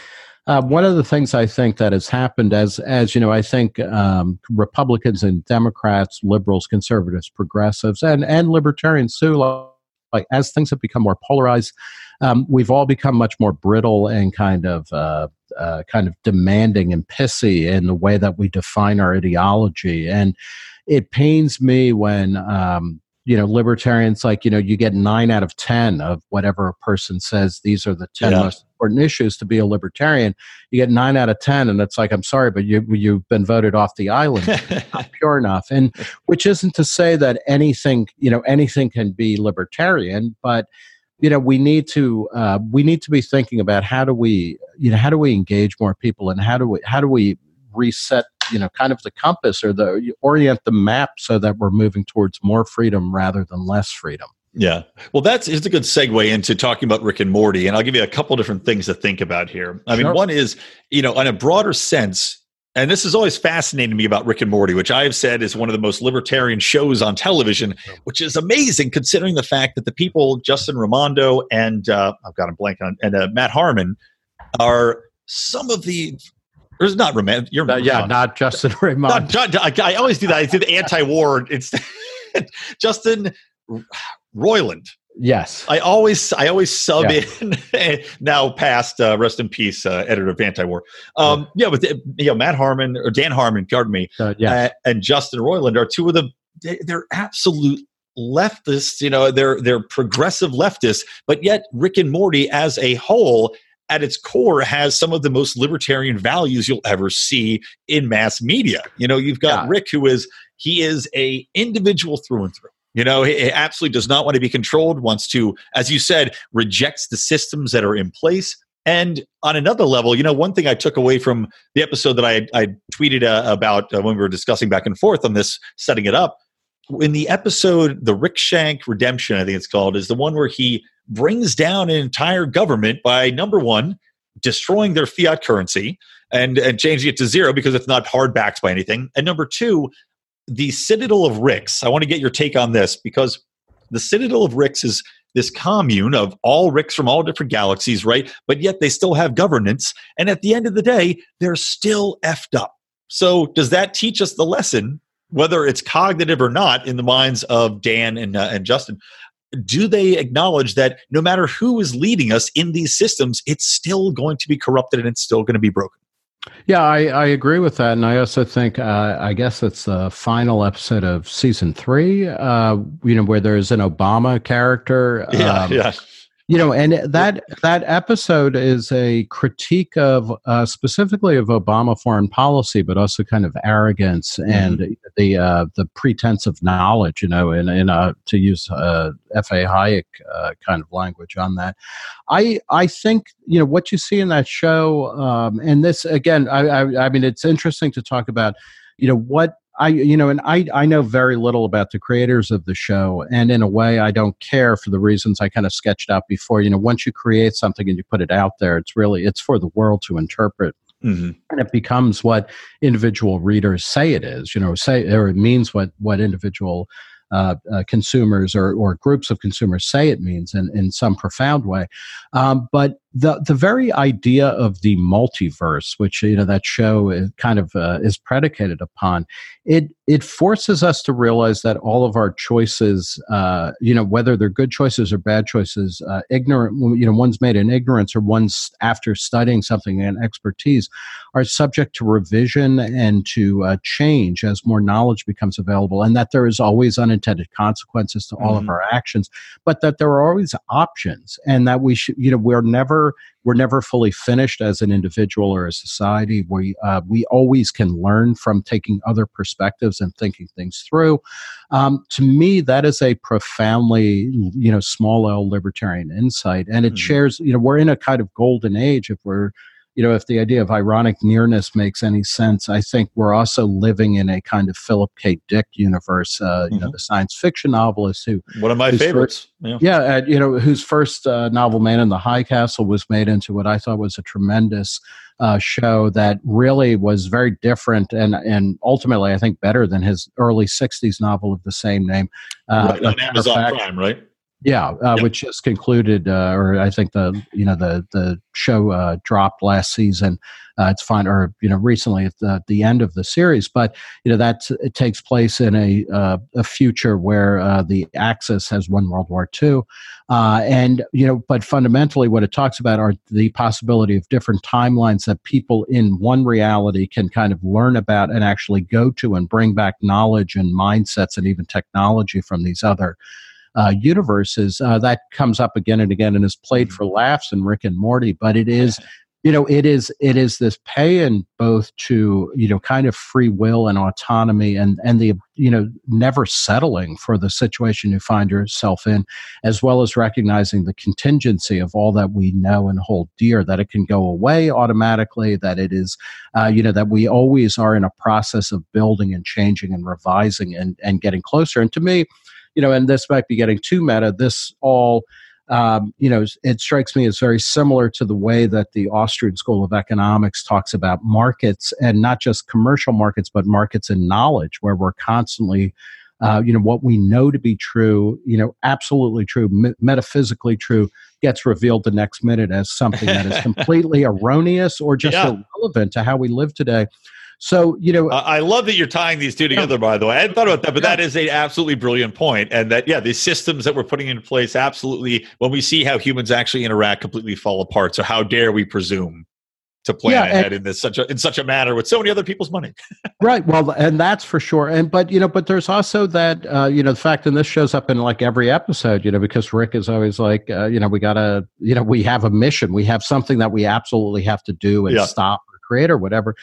uh, one of the things I think that has happened, as as you know, I think um, Republicans and Democrats, liberals, conservatives, progressives, and and libertarians too, like as things have become more polarized, um, we've all become much more brittle and kind of uh, uh, kind of demanding and pissy in the way that we define our ideology, and it pains me when um, you know libertarians like you know you get nine out of ten of whatever a person says these are the ten yeah. most important issues to be a libertarian. You get nine out of ten and it's like i'm sorry but you you've been voted off the island. <laughs> Not pure enough. And which isn't to say that anything you know anything can be libertarian but you know we need to uh, we need to be thinking about how do we you know how do we engage more people and how do we how do we reset you know kind of the compass or the orient the map so that we're moving towards more freedom rather than less freedom yeah. Well, that's is a good segue into talking about Rick and Morty. And I'll give you a couple different things to think about here. I sure. mean, one is, you know, in a broader sense, and this has always fascinated me about Rick and Morty, which I have said is one of the most libertarian shows on television, which is amazing considering the fact that the people, Justin Raimondo and uh, I've got a blank on, and uh, Matt Harmon, are some of the there's not Raymond. You're uh, yeah, not Justin Raymond. Not, I, I, always do that. I do the anti-war. It's <laughs> Justin Roiland. Yes, I always I always sub yeah. in <laughs> now past uh, rest in peace uh, editor of Anti-War. Um, yeah. yeah, but the, you know Matt Harmon or Dan Harmon, pardon me, uh, yes. Uh, and Justin Roiland are two of the they're absolute leftists. You know, they're they're progressive leftists, but yet Rick and Morty as a whole at its core has some of the most libertarian values you'll ever see in mass media. You know, you've got yeah. Rick who is he is a individual through and through. You know, he, absolutely does not want to be controlled, wants to, as you said, rejects the systems that are in place. And on another level, you know, one thing I took away from the episode that I, I tweeted uh, about uh, when we were discussing back and forth on this, setting it up, in the episode, the Rick Shank Redemption, I think it's called, is the one where he brings down an entire government by number one, destroying their fiat currency and, and changing it to zero because it's not hard backed by anything. And number two, the Citadel of Ricks. I want to get your take on this because the Citadel of Ricks is this commune of all Ricks from all different galaxies, right? But yet they still have governance. And at the end of the day, they're still effed up. So, does that teach us the lesson, whether it's cognitive or not, in the minds of Dan and, uh, and Justin? do they acknowledge that no matter who is leading us in these systems, it's still going to be corrupted and it's still going to be broken? Yeah, I, I agree with that, and I also think uh, I guess it's the final episode of season three. Uh, you know, where there's an Obama character. Yeah, um, yeah you know and that that episode is a critique of uh, specifically of obama foreign policy but also kind of arrogance mm-hmm. and the uh, the pretense of knowledge you know in, in a, to use uh, F.A. Hayek uh, kind of language on that i i think you know what you see in that show um, and this again I, I i mean it's interesting to talk about you know what I, you know, and I, I know very little about the creators of the show, and in a way, I don't care for the reasons I kind of sketched out before. You know, once you create something and you put it out there, it's really it's for the world to interpret. Mm-hmm. And it becomes what individual readers say it is, you know, say or it means what what individual uh, uh, consumers or, or groups of consumers say it means in, in some profound way. Um, but the the very idea of the multiverse, which you know that show is kind of uh, is predicated upon, it it forces us to realize that all of our choices, uh, you know, whether they're good choices or bad choices, uh, ignorant, you know, one's made in ignorance or one's after studying something and expertise, are subject to revision and to uh, change as more knowledge becomes available, and that there is always unintended consequences to all mm-hmm. of our actions, but that there are always options, and that we should, you know, we're never we're never fully finished as an individual or a society. We uh, we always can learn from taking other perspectives and thinking things through. Um, to me, that is a profoundly you know small L libertarian insight, and it mm-hmm. shares. You know, we're in a kind of golden age if we're you know, if the idea of ironic nearness makes any sense, I think we're also living in a kind of Philip K. Dick universe. Uh, mm-hmm. You know, mm-hmm. the science fiction novelist who one of my favorites. First, yeah, yeah uh, you know, whose first uh, novel, Man in the High Castle, was made into what I thought was a tremendous uh, show that really was very different and and ultimately, I think, better than his early '60s novel of the same name. Uh, right, on Amazon fact, Prime, right? Yeah, uh, yep. which just concluded, uh, or I think the you know the the show uh, dropped last season. Uh, it's fine, or you know recently at the, the end of the series, but you know that it takes place in a uh, a future where uh, the Axis has won World War II, and you know, but fundamentally, what it talks about are the possibility of different timelines that people in one reality can kind of learn about and actually go to and bring back knowledge and mindsets and even technology from these other uh, universes. Uh, that comes up again and again and is played mm-hmm. for laughs in Rick and Morty, but it is. You know, it is it is this pay in both to you know kind of free will and autonomy and and the you know never settling for the situation you find yourself in, as well as recognizing the contingency of all that we know and hold dear. That it can go away automatically. That it is, uh, you know, that we always are in a process of building and changing and revising and and getting closer. And to me, you know, and this might be getting too meta. This all, um, you know, it strikes me as very similar to the way that the Austrian School of Economics talks about markets and not just commercial markets, but markets in knowledge, where we're constantly uh, you know what we know to be true you know absolutely true me- metaphysically true gets revealed the next minute as something that is <laughs> completely erroneous or just yeah. irrelevant to how we live today so, you know, I love that you're tying these two together, by the way. I hadn't thought about that, but that is a absolutely brilliant point. And that, yeah, the systems that we're putting in place, absolutely, when we see how humans actually interact, completely fall apart. So, how dare we presume to plan yeah, ahead in this such a in such a manner with so many other people's money. <laughs> right. Well, and that's for sure. And but you know, but there's also that uh, you know the fact, and this shows up in like every episode. You know, because Rick is always like, uh, you know, we gotta, you know, we have a mission, we have something that we absolutely have to do and yeah. stop or create or whatever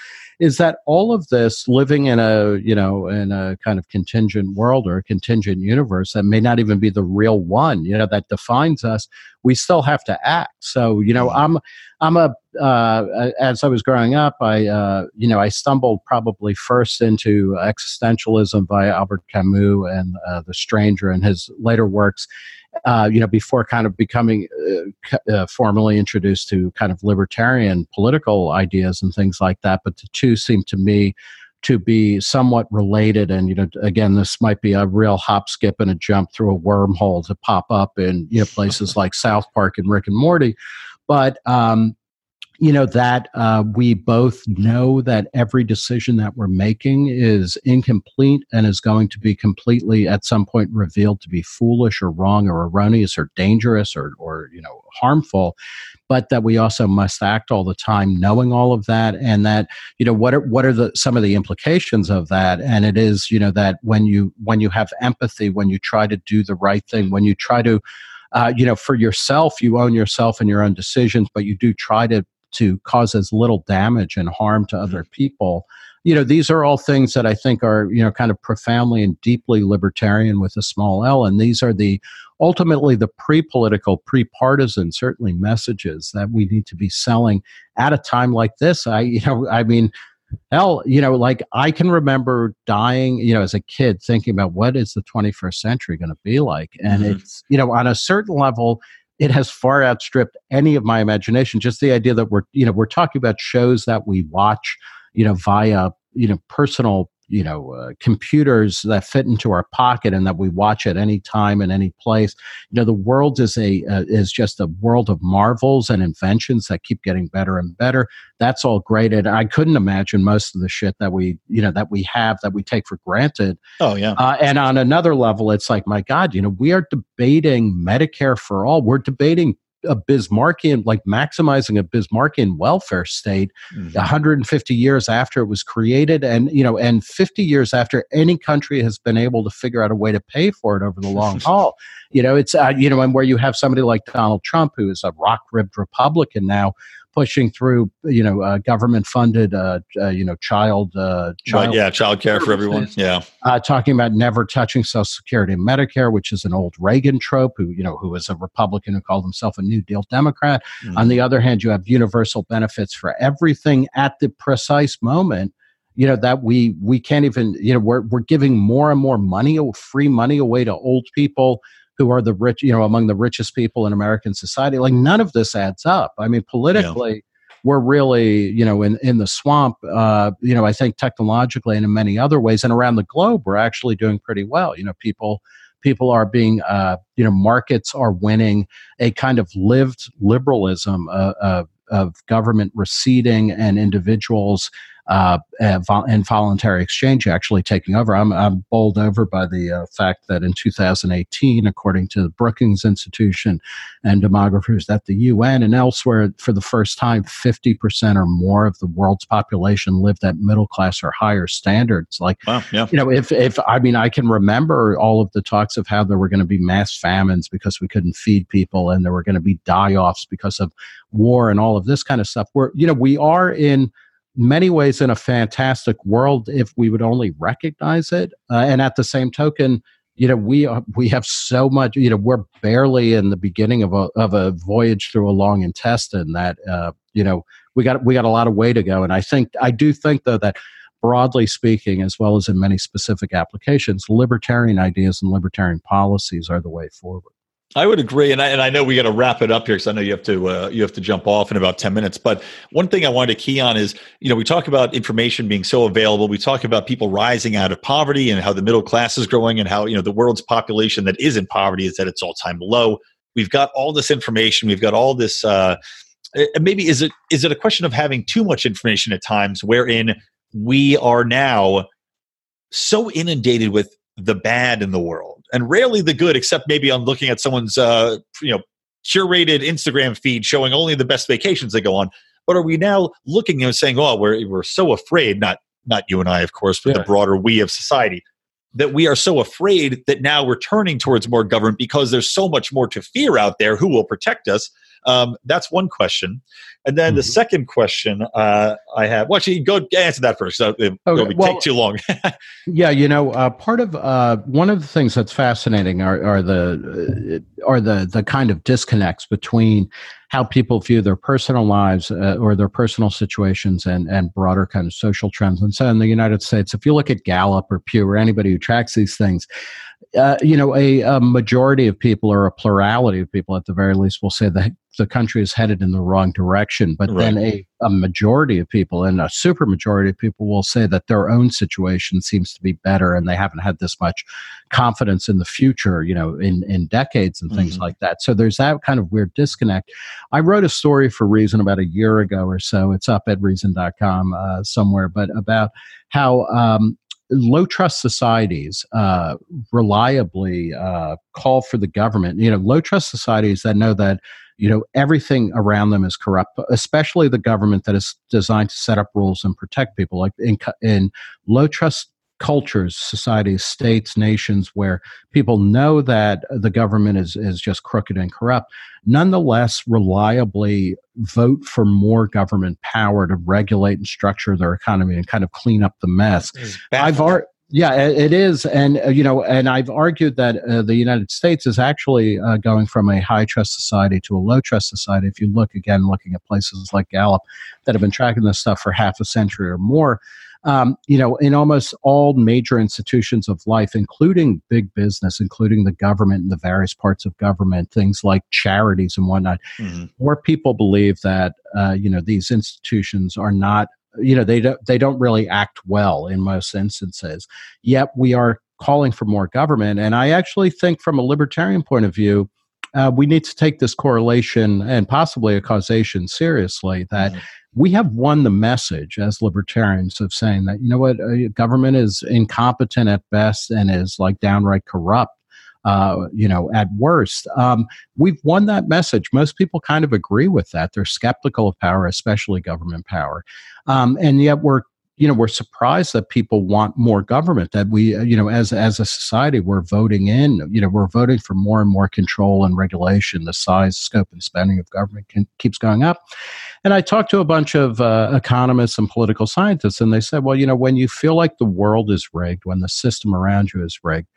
is that all of this living in a you know in a kind of contingent world or a contingent universe that may not even be the real one you know that defines us we still have to act so you know i'm i'm a uh, as i was growing up i uh, you know i stumbled probably first into existentialism by albert camus and uh, the stranger and his later works uh, you know, before kind of becoming uh, uh, formally introduced to kind of libertarian political ideas and things like that. But the two seem to me to be somewhat related. And, you know, again, this might be a real hop, skip, and a jump through a wormhole to pop up in, you know, places <laughs> like South Park and Rick and Morty. But, um, you know that uh, we both know that every decision that we're making is incomplete and is going to be completely at some point revealed to be foolish or wrong or erroneous or dangerous or, or you know harmful but that we also must act all the time knowing all of that and that you know what are what are the some of the implications of that? And it is you know that when you when you have empathy when you try to do the right thing when you try to uh, you know, for yourself, you own yourself and your own decisions, but you do try to to cause as little damage and harm to other mm-hmm. people you know these are all things that i think are you know kind of profoundly and deeply libertarian with a small l and these are the ultimately the pre-political pre-partisan certainly messages that we need to be selling at a time like this i you know i mean hell, you know, like I can remember dying, you know, as a kid thinking about what is the 21st century going to be like. And mm-hmm. it's, you know, on a certain level, it has far outstripped any of my imagination. Just the idea that we're, you know, we're talking about shows that we watch, you know, via, you know, personal you know uh, computers that fit into our pocket and that we watch at any time and any place. You know the world is a uh, is just a world of marvels and inventions that keep getting better and better. That's all great and i couldn't imagine most of the shit that we you know that we have that we take for granted. Oh yeah. Uh, and on another level it's like my god you know we are debating medicare for all. We're debating a Bismarckian, like maximizing a Bismarckian welfare state mm-hmm. 150 years after it was created. And, you know, and 50 years after any country has been able to figure out a way to pay for it over the long <laughs> haul. You know, it's, uh, you know, and where you have somebody like Donald Trump, who is a rock ribbed Republican now, pushing through, you know, uh, government funded, uh, uh, you know, child, uh, child right, yeah, child care for everyone. Yeah, uh, talking about never touching Social Security and Medicare, which is an old Reagan trope. Who you know, who was a Republican who called himself a New Deal Democrat. Mm-hmm. On the other hand, you have universal benefits for everything at the precise moment you know that we we can't even you know we're we're giving more and more money free money away to old people who are the rich, you know, among the richest people in American society. Like none of this adds up. I mean, politically, yeah. we're really, you know, in, in the swamp. Uh, you know, I think technologically and in many other ways, and around the globe, we're actually doing pretty well. You know, people people are being, uh, you know, markets are winning a kind of lived liberalism uh, of government receding and individuals uh, and voluntary exchange actually taking over. I'm, I'm bowled over by the uh, fact that in 2018, according to the Brookings Institution and demographers at the UN and elsewhere, for the first time, 50% or more of the world's population lived at middle class or higher standards. Like, wow, yeah. you know, if, if I mean, I can remember all of the talks of how there were going to be mass famines because we couldn't feed people and there were going to be die offs because of war and all of this kind of stuff. Where, you know, we are in many ways in a fantastic world if we would only recognize it. Uh, and at the same token, you know, we are, we have so much. You know, we're barely in the beginning of a of a voyage through a long intestine. That uh, you know, we got we got a lot of way to go. And I think I do think though that broadly speaking, as well as in many specific applications, libertarian ideas and libertarian policies are the way forward. I would agree, and I, and I know we got to wrap it up here because I know you have to uh, you have to jump off in about ten minutes. But one thing I wanted to key on is you know we talk about information being so available. We talk about people rising out of poverty and how the middle class is growing, and how you know the world's population that is in poverty is at its all time low. We've got all this information. We've got all this. Uh, maybe is it is it a question of having too much information at times, wherein we are now so inundated with the bad in the world and rarely the good, except maybe on looking at someone's uh, you know curated Instagram feed showing only the best vacations they go on. But are we now looking and saying, "Oh, we're we're so afraid"? Not not you and I, of course, but yeah. the broader we of society that we are so afraid that now we're turning towards more government because there's so much more to fear out there. Who will protect us? Um, that's one question. And then mm-hmm. the second question uh, I have, well, actually, go answer that first. So it okay. well, take too long. <laughs> yeah, you know, uh, part of uh, one of the things that's fascinating are, are the uh, are the the kind of disconnects between how people view their personal lives uh, or their personal situations and, and broader kind of social trends. And so in the United States, if you look at Gallup or Pew or anybody who tracks these things, uh, you know, a, a, majority of people or a plurality of people at the very least will say that the country is headed in the wrong direction. But right. then a, a majority of people and a super majority of people will say that their own situation seems to be better and they haven't had this much confidence in the future, you know, in, in decades and things mm-hmm. like that. So there's that kind of weird disconnect. I wrote a story for Reason about a year ago or so. It's up at reason.com uh, somewhere, but about how um, low trust societies uh, reliably uh, call for the government. You know, low trust societies that know that you know everything around them is corrupt, especially the government that is designed to set up rules and protect people. Like in in low trust cultures, societies, states, nations where people know that the government is, is just crooked and corrupt, nonetheless reliably vote for more government power to regulate and structure their economy and kind of clean up the mess. I've already Yeah, it is, and uh, you know, and I've argued that uh, the United States is actually uh, going from a high trust society to a low trust society. If you look again, looking at places like Gallup that have been tracking this stuff for half a century or more, um, you know, in almost all major institutions of life, including big business, including the government and the various parts of government, things like charities and whatnot, mm-hmm. more people believe that uh, you know these institutions are not you know they don't they don't really act well in most instances. Yet we are calling for more government and i actually think from a libertarian point of view uh, we need to take this correlation and possibly a causation seriously that mm-hmm. we have won the message as libertarians of saying that you know what? Uh, government is incompetent at best and is like downright corrupt uh, you know, at worst. Um, we've won that message. Most people kind of agree with that. They're skeptical of power, especially government power. Um, and yet we're you know we're surprised that people want more government that we uh, you know as as a society we're voting in you know we're voting for more and more control and regulation the size scope and spending of government can, keeps going up and i talked to a bunch of uh, economists and political scientists and they said well you know when you feel like the world is rigged when the system around you is rigged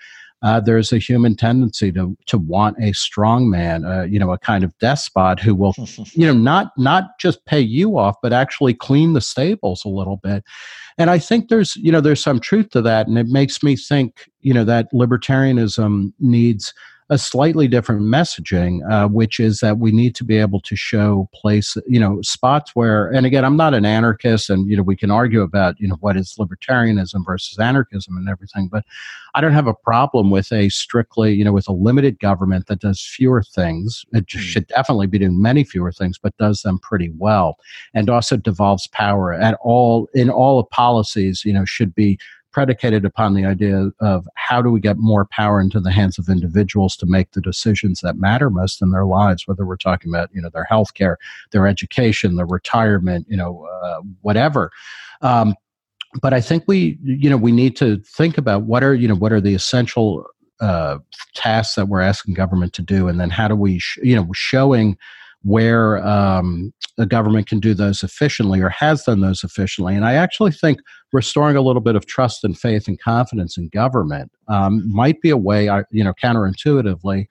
uh, there's a human tendency to to want a strong man, uh, you know, a kind of despot who will, <laughs> you know, not not just pay you off, but actually clean the stables a little bit. And I think there's, you know, there's some truth to that, and it makes me think, you know, that libertarianism needs a slightly different messaging, uh, which is that we need to be able to show place, you know, spots where, and again, I'm not an anarchist, and you know, we can argue about, you know, what is libertarianism versus anarchism and everything, but I don't have a problem with a strictly, you know, with a limited government that does fewer things. It hmm. should definitely be doing many fewer things, but does them pretty well, and also devolves power at all in all of policies. You know, should be predicated upon the idea of how do we get more power into the hands of individuals to make the decisions that matter most in their lives, whether we're talking about you know their health care, their education, their retirement, you know, uh, whatever. Um, but I think we you know we need to think about what are you know what are the essential uh, tasks that we're asking government to do, and then how do we sh- you know showing where um, the government can do those efficiently or has done those efficiently. And I actually think restoring a little bit of trust and faith and confidence in government um, might be a way, you know, counterintuitively,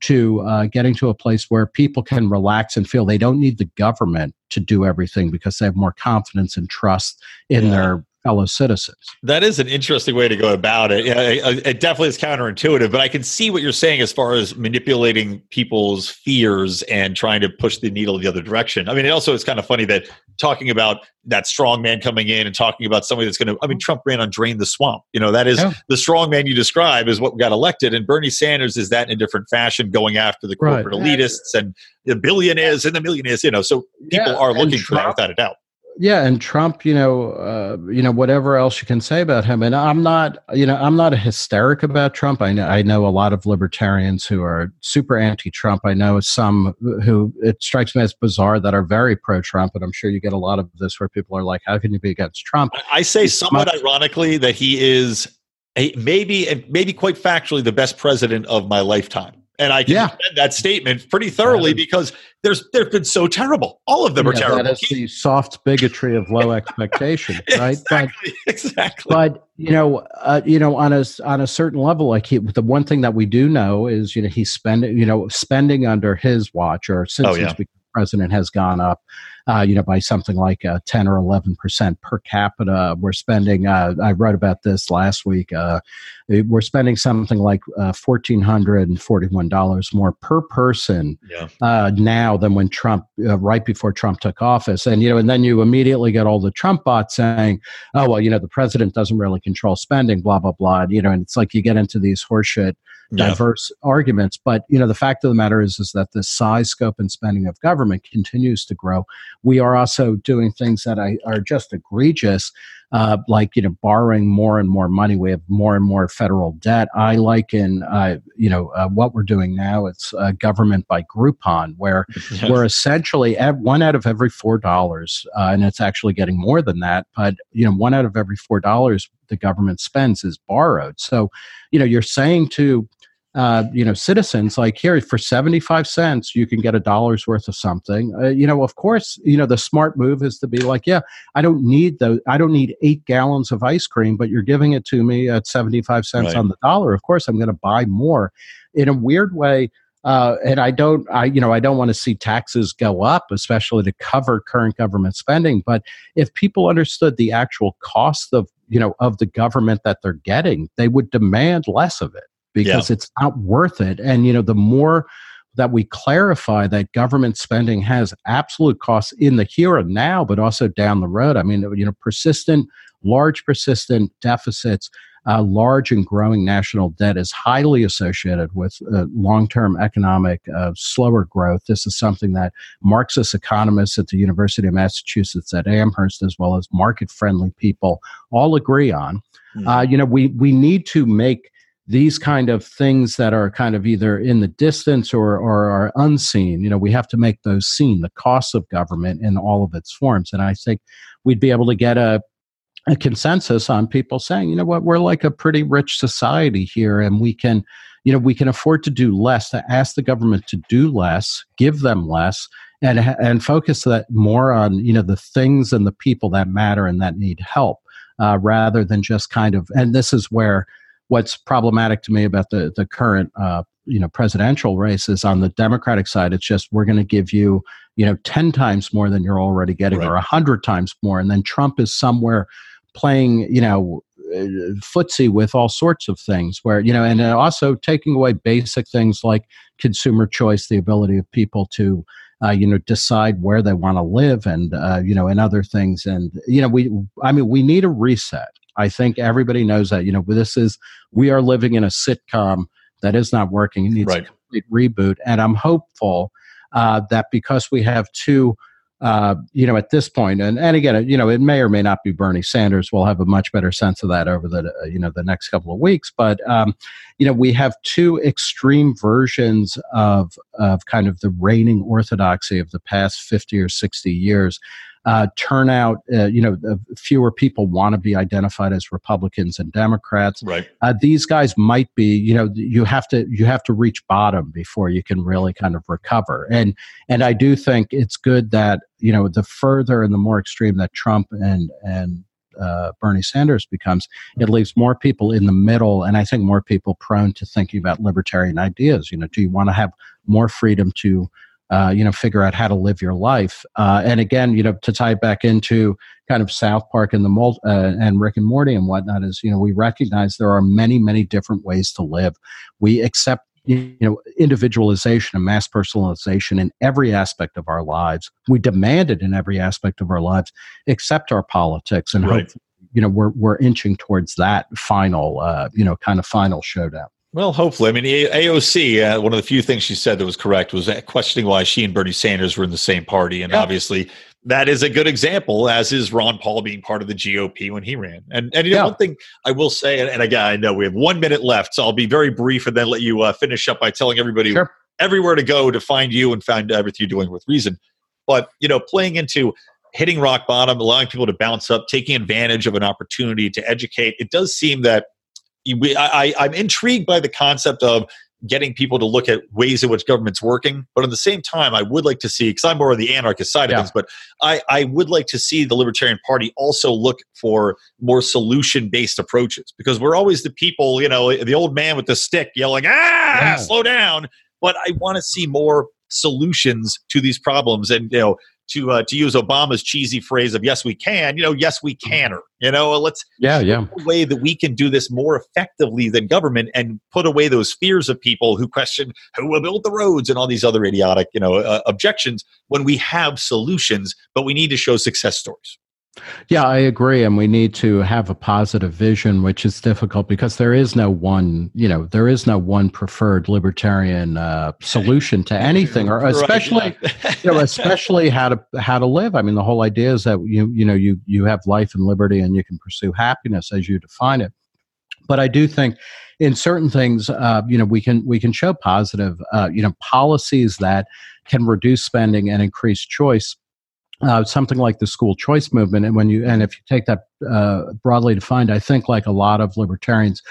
to uh, getting to a place where people can relax and feel they don't need the government to do everything because they have more confidence and trust in yeah. their fellow citizens. That is an interesting way to go about it. Yeah, it definitely is counterintuitive, but I can see what you're saying as far as manipulating people's fears and trying to push the needle the other direction. I mean, it also is kind of funny that talking about that strong man coming in and talking about somebody that's going to, I mean, Trump ran on drain the swamp. You know, that is yeah. the strong man you describe is what got elected. And Bernie Sanders is that in a different fashion, going after the corporate right. elitists and the billionaires and the millionaires, you know, so people yeah. are looking for that without a doubt yeah and trump you know uh, you know whatever else you can say about him and i'm not you know i'm not a hysteric about trump. I know i know a lot of libertarians who are super anti-trump. I know some who it strikes me as bizarre that are very pro-trump and i'm sure you get a lot of this where people are like how can you be against trump? I say somewhat ironically that he is a, maybe maybe quite factually the best president of my lifetime and I can yeah. defend that statement pretty thoroughly because there's they've been so terrible. All of them yeah, are terrible. That is the soft bigotry of low expectation, <laughs> right? exactly. But, exactly. But you know, uh, you know, on a on a certain level, like he, the one thing that we do know is, you know, he's spending, you know, spending under his watch or since oh, yeah. he's become president has gone up uh, you know, by something like uh, 10 or 11 percent per capita. We're spending, uh, I wrote about this last week, uh, we're spending something like $1,441 uh, more per person yeah. Uh, now than when Trump, right before Trump took office. And, you know, and then you immediately get all the Trump bots saying, oh, well, you know, the president doesn't really control spending, blah, blah, blah. You know, and it's like you get into these horseshit diverse yeah. arguments. But you know, the fact of the matter is, is that the size, scope, and spending of government continues to grow. We are also doing things that are just egregious, uh, like you know, borrowing more and more money. We have more and more federal debt. I liken, uh, you know, uh, what we're doing now. It's uh, government by Groupon, where <laughs> yes. we're essentially one out of every four dollars, uh, and it's actually getting more than that. But you know, one out of every four dollars the government spends is borrowed. So, you know, you're saying to uh, you know, citizens like here for 75 cents, you can get a dollar's worth of something. Uh, you know, of course, you know, the smart move is to be like, yeah, I don't need the, I don't need eight gallons of ice cream, but you're giving it to me at 75 cents right. on the dollar. Of course, I'm going to buy more. In a weird way, uh, and I don't, I you know, I don't want to see taxes go up, especially to cover current government spending. But if people understood the actual cost of you know of the government that they're getting, they would demand less of it because yeah. it's not worth it. And you know, the more that we clarify that government spending has absolute costs in the here and now, but also down the road. I mean, you know, persistent, large persistent deficits, uh, large and growing national debt is highly associated with uh, long term economic uh, slower growth. This is something that Marxist economists at the University of Massachusetts at Amherst, as well as market friendly people, all agree on. Mm-hmm. you know, we, we need to make these kind of things that are kind of either in the distance or, or are unseen, you know, we have to make those seen, the costs of government in all of its forms. And I think we'd be able to get a, a consensus on people saying, you know what, we're like a pretty rich society here and we can, you know, we can afford to do less, to ask the government to do less, give them less, and, and focus that more on, you know, the things and the people that matter and that need help. Uh, rather than just kind of, and this is where what's problematic to me about the the current uh, you know presidential race is on the Democratic side. It's just we're going to give you you know ten times more than you're already getting, right. or a hundred times more, and then Trump is somewhere playing you know uh, footsie with all sorts of things where you know and also taking away basic things like consumer choice the ability of people to uh, you know decide where they want to live and uh, you know and other things and you know we i mean we need a reset I think everybody knows that. You know, this is we are living in a sitcom that is not working. It needs right. a complete reboot, and I'm hopeful uh, that because we have two. Uh, you know, at this point, and, and again, you know, it may or may not be Bernie Sanders. We'll have a much better sense of that over the, uh, you know, the next couple of weeks. But, um, you know, we have two extreme versions of, of kind of the reigning orthodoxy of the past 50 or 60 years uh, turnout, uh, you know, fewer people want to be identified as Republicans and Democrats. Right. Uh, these guys might be, you know, you have to you have to reach bottom before you can really kind of recover. And and I do think it's good that you know the further and the more extreme that Trump and and uh, Bernie Sanders becomes, it leaves more people in the middle, and I think more people prone to thinking about libertarian ideas. You know, do you want to have more freedom to uh, you know, figure out how to live your life. Uh, and again, you know, to tie it back into kind of South Park and the mul- uh, and Rick and Morty and whatnot is, you know, we recognize there are many, many different ways to live. We accept you know individualization and mass personalization in every aspect of our lives we demand it in every aspect of our lives except our politics and right. hope you know we're we're inching towards that final uh, you know kind of final showdown well, hopefully. I mean, AOC, uh, one of the few things she said that was correct was questioning why she and Bernie Sanders were in the same party. And yeah. obviously, that is a good example, as is Ron Paul being part of the GOP when he ran. And, and you know, yeah. one thing I will say, and, and, again, I know we have one minute left, so I'll be very brief and then let you uh, finish up by telling everybody sure. everywhere to go to find you and find everything you're doing with reason. But, you know, playing into hitting rock bottom, allowing people to bounce up, taking advantage of an opportunity to educate, it does seem that I, I'm intrigued by the concept of getting people to look at ways in which government's working. But at the same time, I would like to see, because I'm more on the anarchist side yeah. of things, but I, I would like to see the Libertarian Party also look for more solution based approaches because we're always the people, you know, the old man with the stick yelling, ah, yeah. slow down. But I want to see more solutions to these problems. And, you know, to uh, to use Obama's cheesy phrase of "Yes, we can," you know, "Yes, we can," or you know, let's yeah, yeah, a way that we can do this more effectively than government and put away those fears of people who question who will build the roads and all these other idiotic, you know, uh, objections when we have solutions, but we need to show success stories. Yeah, I agree. And we need to have a positive vision, which is difficult because there is no one, you know, there is no one preferred libertarian uh, solution to <laughs> anything, or especially, right, yeah. you know, especially how to how to live. I mean, the whole idea is that you you know you you have life and liberty, and you can pursue happiness as you define it. But I do think in certain things, uh, you know, we can we can show positive, uh, you know, policies that can reduce spending and increase choice uh, something like the school choice movement. And when you and if you take that uh, broadly defined i think like a lot of libertarians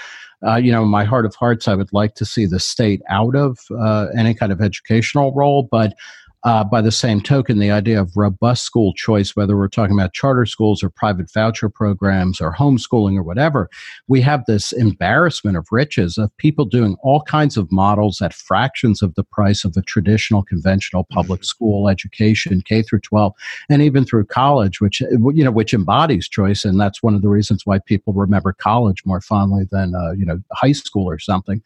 uh, you know, in my heart of hearts, I would like to see the state out of uh, any kind of educational role, but uh, by the same token, the idea of robust school choice, whether we're talking about charter schools or private voucher programs or homeschooling or whatever, we have this embarrassment of riches of people doing all kinds of models at fractions of the price of a traditional, conventional public mm-hmm. school education, K through 12, and even through college, which you know, which embodies choice, and that's one of the reasons why people remember college more fondly than uh, you know high school or something.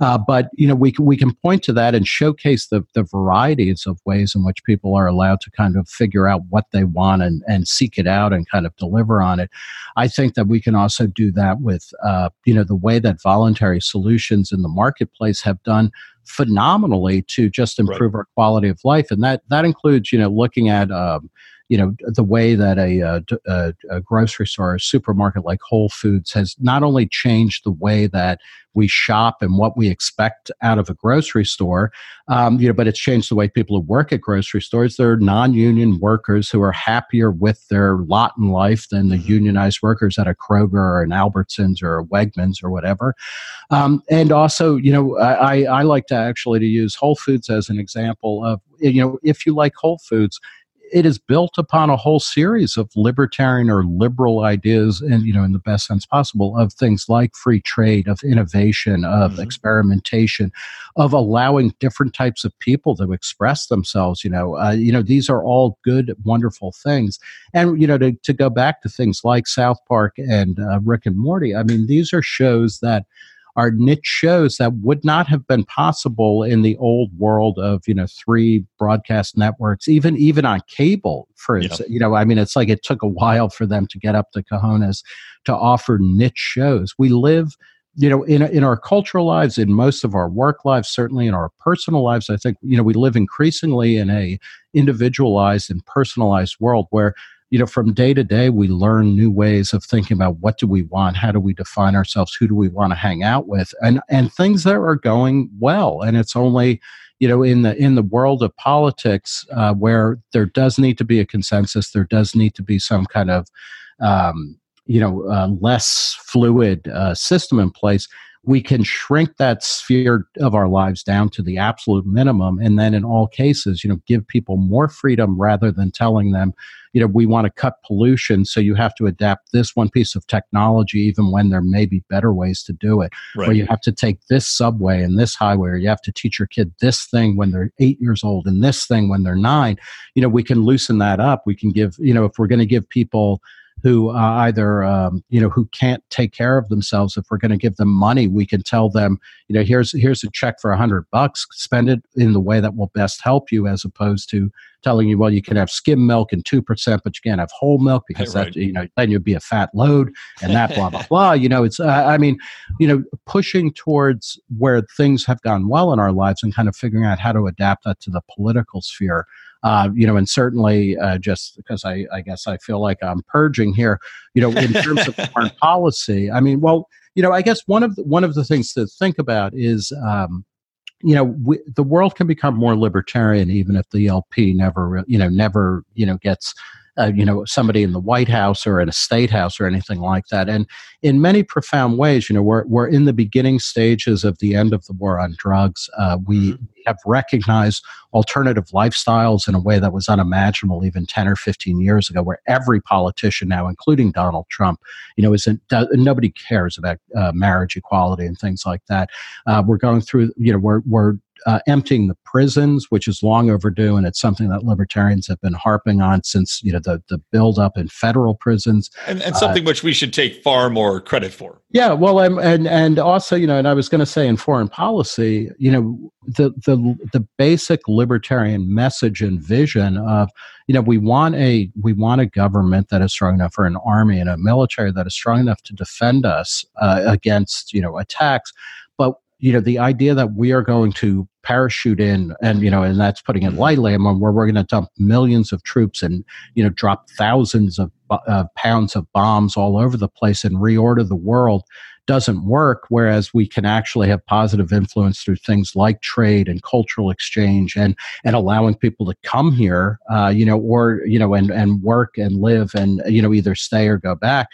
Uh, but you know, we we can point to that and showcase the the varieties of ways ways in which people are allowed to kind of figure out what they want and, and seek it out and kind of deliver on it. I think that we can also do that with, uh, you know, the way that voluntary solutions in the marketplace have done phenomenally to just improve right. our quality of life. And that, that includes, you know, looking at, um, you know the way that a, a, uh, a, grocery store, a supermarket like Whole Foods has not only changed the way that we shop and what we expect out of a grocery store, um, you know, but it's changed the way people who work at grocery stores. They're non-union workers who are happier with their lot in life than the mm-hmm. unionized workers at a Kroger or an Albertsons or a Wegmans or whatever. Um, and also, you know, I, I like to actually to use Whole Foods as an example of you know if you like Whole Foods it is built upon a whole series of libertarian or liberal ideas and you know in the best sense possible of things like free trade of innovation of mm-hmm. experimentation of allowing different types of people to express themselves you know uh, you know these are all good wonderful things and you know to, to go back to things like south park and uh, rick and morty i mean these are shows that are niche shows that would not have been possible in the old world of you know three broadcast networks even even on cable for yeah. you know i mean it's like it took a while for them to get up the cojones to offer niche shows. We live you know in in our cultural lives in most of our work lives certainly in our personal lives. I think you know we live increasingly in a individualized and personalized world where you know from day to day we learn new ways of thinking about what do we want how do we define ourselves who do we want to hang out with and and things that are going well and it's only you know in the in the world of politics uh, where there does need to be a consensus there does need to be some kind of um, you know uh, less fluid uh, system in place we can shrink that sphere of our lives down to the absolute minimum and then in all cases you know give people more freedom rather than telling them you know we want to cut pollution so you have to adapt this one piece of technology even when there may be better ways to do it. Right. or you have to take this subway and this highway or you have to teach your kid this thing when they're eight years old and this thing when they're nine. You know we can loosen that up. We can give you know if we're going to give people who uh, either um, you know who can't take care of themselves if we're going to give them money we can tell them you know here's here's a check for a hundred bucks spend it in the way that will best help you as opposed to telling you well you can have skim milk and 2% but you can't have whole milk <laughs> because right. that you know then you'd be a fat load and that blah blah blah you know it's uh, i mean you know pushing towards where things have gone well in our lives and kind of figuring out how to adapt that to the political sphere uh, you know, and certainly uh, just because I, I guess I feel like I'm purging here, you know, in terms of <laughs> foreign policy. I mean, well, you know, I guess one of the, one of the things to think about is, um, you know, we, the world can become more libertarian even if the LP never, you know, never, you know, gets uh, you know, somebody in the White House or in a state house or anything like that. And in many profound ways, you know, we're, we're in the beginning stages of the end of the war on drugs. Uh, we mm-hmm. have recognized alternative lifestyles in a way that was unimaginable even 10 or 15 years ago, where every politician now, including Donald Trump, you know, isn't, nobody cares about uh, marriage equality and things like that. Uh, we're going through, you know, we're, we're uh, emptying the prisons, which is long overdue, and it's something that libertarians have been harping on since you know the the build up in federal prisons, and, and something uh, which we should take far more credit for. Yeah, well, I'm, and and also you know, and I was going to say in foreign policy, you know, the the the basic libertarian message and vision of you know we want a we want a government that is strong enough for an army and a military that is strong enough to defend us uh, against you know attacks you know the idea that we are going to parachute in and you know and that's putting it lightly and where we're going to dump millions of troops and you know drop thousands of uh, pounds of bombs all over the place and reorder the world doesn't work whereas we can actually have positive influence through things like trade and cultural exchange and and allowing people to come here uh, you know or you know and and work and live and you know either stay or go back.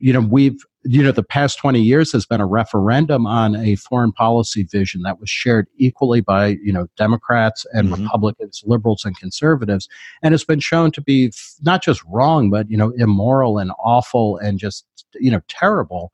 You know we've you know, the past 20 years has been a referendum on a foreign policy vision that was shared equally by, you know, Democrats and mm-hmm. Republicans, liberals and conservatives. And it's been shown to be not just wrong, but, you know, immoral and awful and just, you know, terrible.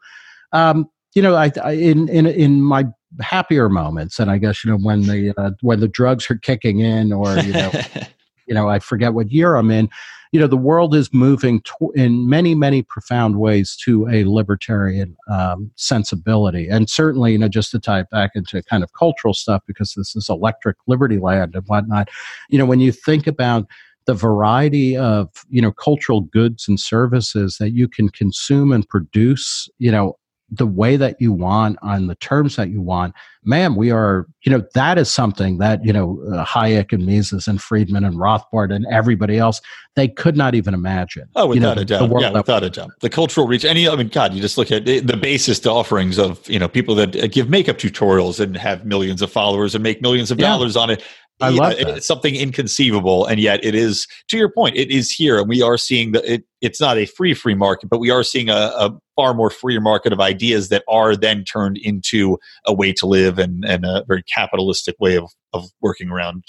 Um, you know, I, I, in in in my happier moments, and I guess you know when the uh, when the drugs are kicking in, or you know, <laughs> you know, I forget what year I'm in you know the world is moving to, in many many profound ways to a libertarian um, sensibility. And certainly you know just to tie it back into kind of cultural stuff because this is electric liberty land and whatnot you know when you think about the variety of you know cultural goods and services that you can consume and produce you know the way that you want on the terms that you want, ma'am we are, you know, that is something that, you know, uh, Hayek and Mises and Friedman and Rothbard and everybody else, they could not even imagine. Oh, without you know, a doubt. Yeah, without a doubt. The cultural reach, any, I mean, God, you just look at the, the basis offerings of, you know, people that uh, give makeup tutorials and have millions of followers and make millions of yeah. dollars on it. I love that. It's something inconceivable, and yet it is. To your point, it is here, and we are seeing that it. It's not a free free market, but we are seeing a, a far more freer market of ideas that are then turned into a way to live and and a very capitalistic way of of working around,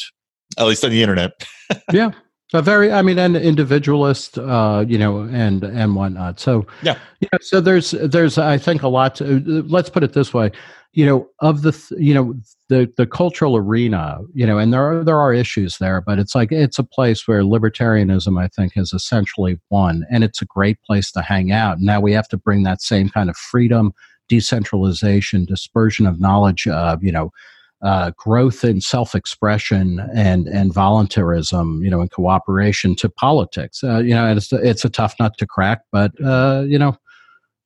at least on the internet. <laughs> yeah, a very, I mean, an individualist, uh, you know, and and whatnot. So yeah, yeah. So there's there's I think a lot. To, let's put it this way, you know, of the you know the the cultural arena, you know, and there are there are issues there, but it's like it's a place where libertarianism, I think, has essentially won, and it's a great place to hang out. Now we have to bring that same kind of freedom, decentralization, dispersion of knowledge, uh, you know uh, growth in self-expression and and voluntarism, you know, and cooperation to politics. Uh, you know, it's it's a tough nut to crack, but uh, you know,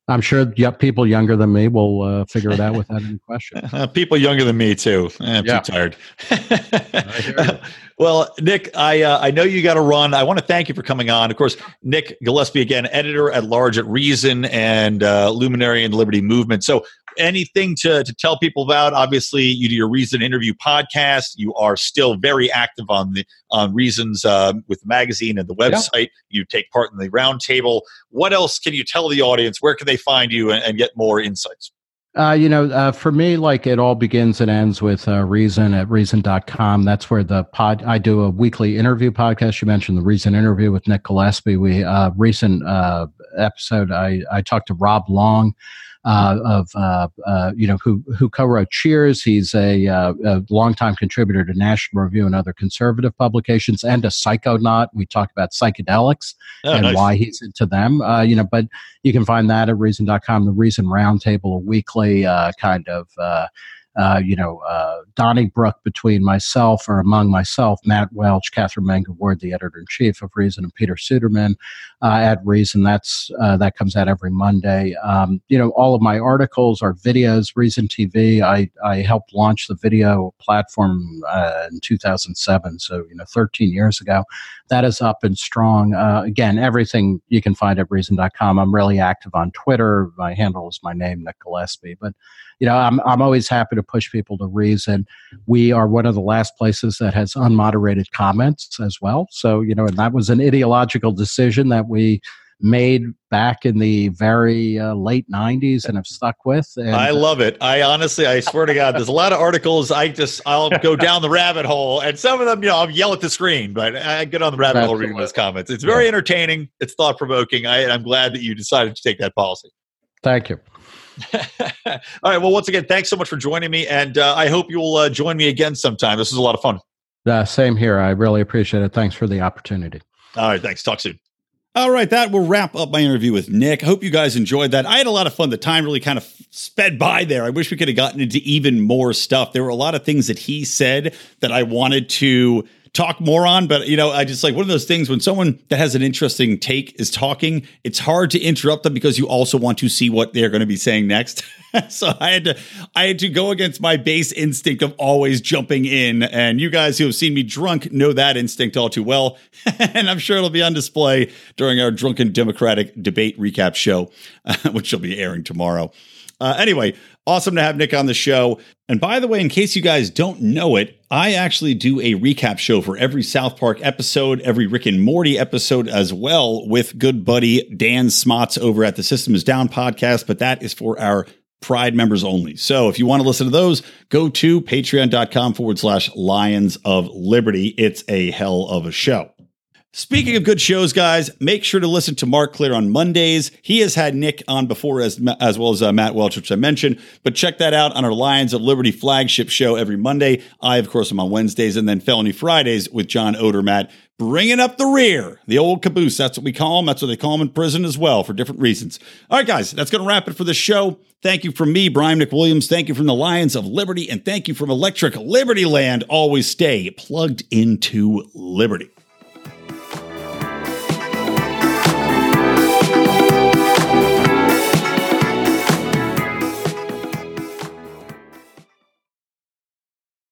I'm sure people younger than me will uh, figure it out without any question. <laughs> Uh, people younger than me too. I'm yeah. too tired. <laughs> well, Nick, I uh, I know you got to run. I want to thank you for coming on. Of course, Nick Gillespie again, editor at large at Reason and uh, luminary in the Liberty Movement. So, anything to, to tell people about? Obviously, you do your Reason interview podcast. You are still very active on the on Reasons uh, with the magazine and the website. Yeah. You take part in the roundtable. What else can you tell the audience? Where can they find you and, and get more insights? Uh, you know, uh, for me, like it all begins and ends with uh, Reason at reason.com. That's where the pod, I do a weekly interview podcast. You mentioned the Reason interview with Nick Gillespie. We, uh, recent uh, episode, I, I talked to Rob Long, of uh, uh, you know who who co-wrote Cheers. He's a, uh, a longtime contributor to National Review and other conservative publications, and a psychonaut. We talk about psychedelics oh, and nice. why he's into them. Uh, you know, but you can find that at Reason.com. The Reason Roundtable, a weekly uh, kind of uh, you know, uh, Donnybrook between myself or among myself, Matt Welch, Katherine Mangu Ward, the editor in chief of Reason, and Peter Suderman uh, at Reason. That's uh, that comes out every Monday. Um, you know, all of my articles are videos. Reason TV. I I helped launch the video platform uh, in 2007, so you know, 13 years ago. That is up and strong. Again, everything you can find at Reason.com. I'm really active on Twitter. My handle is my name, Nick Gillespie, but you know, I'm, I'm always happy to push people to reason. We are one of the last places that has unmoderated comments as well. So, you know, and that was an ideological decision that we made back in the very uh, late 90s and have stuck with and, i love it i honestly i swear to god there's a lot of articles i just i'll go down the rabbit hole and some of them you know i'll yell at the screen but i get on the rabbit hole reading those comments it's very yeah. entertaining it's thought-provoking I, i'm glad that you decided to take that policy thank you <laughs> All right. Well, once again, thanks so much for joining me, and uh, I hope you'll uh, join me again sometime. This is a lot of fun. Uh, same here. I really appreciate it. Thanks for the opportunity. All right. Thanks. Talk soon. All right, that will wrap up my interview with Nick. I hope you guys enjoyed that. I had a lot of fun. The time really kind of sped by there. I wish we could have gotten into even more stuff. There were a lot of things that he said that I wanted to talk more on, but you know, I just like one of those things when someone that has an interesting take is talking, it's hard to interrupt them because you also want to see what they're going to be saying next. <laughs> so I had to I had to go against my base instinct of always jumping in. And you guys who have seen me drunk know that instinct all too well. <laughs> and I'm sure it'll be on display during our drunken Democratic debate recap show, <laughs> which will be airing tomorrow. Uh, anyway, awesome to have Nick on the show. And by the way, in case you guys don't know it, I actually do a recap show for every South Park episode, every Rick and Morty episode as well, with good buddy Dan Smots over at the System is Down podcast. But that is for our Pride members only. So if you want to listen to those, go to patreon.com forward slash lions of liberty. It's a hell of a show. Speaking of good shows, guys, make sure to listen to Marc Clair on Mondays. He has had Nick on before, as as well as uh, Matt Welch, which I mentioned. But check that out on our Lions of Liberty flagship show every Monday. I, of course, am on Wednesdays, and then Felony Fridays with John Odermatt, bringing up the rear, the old caboose. That's what we call him. That's what they call him in prison as well for different reasons. All right, guys, that's going to wrap it for the show. Thank you from me, Brian McWilliams. Thank you from the Lions of Liberty, and thank you from Electric Liberty Land. Always stay plugged into Liberty.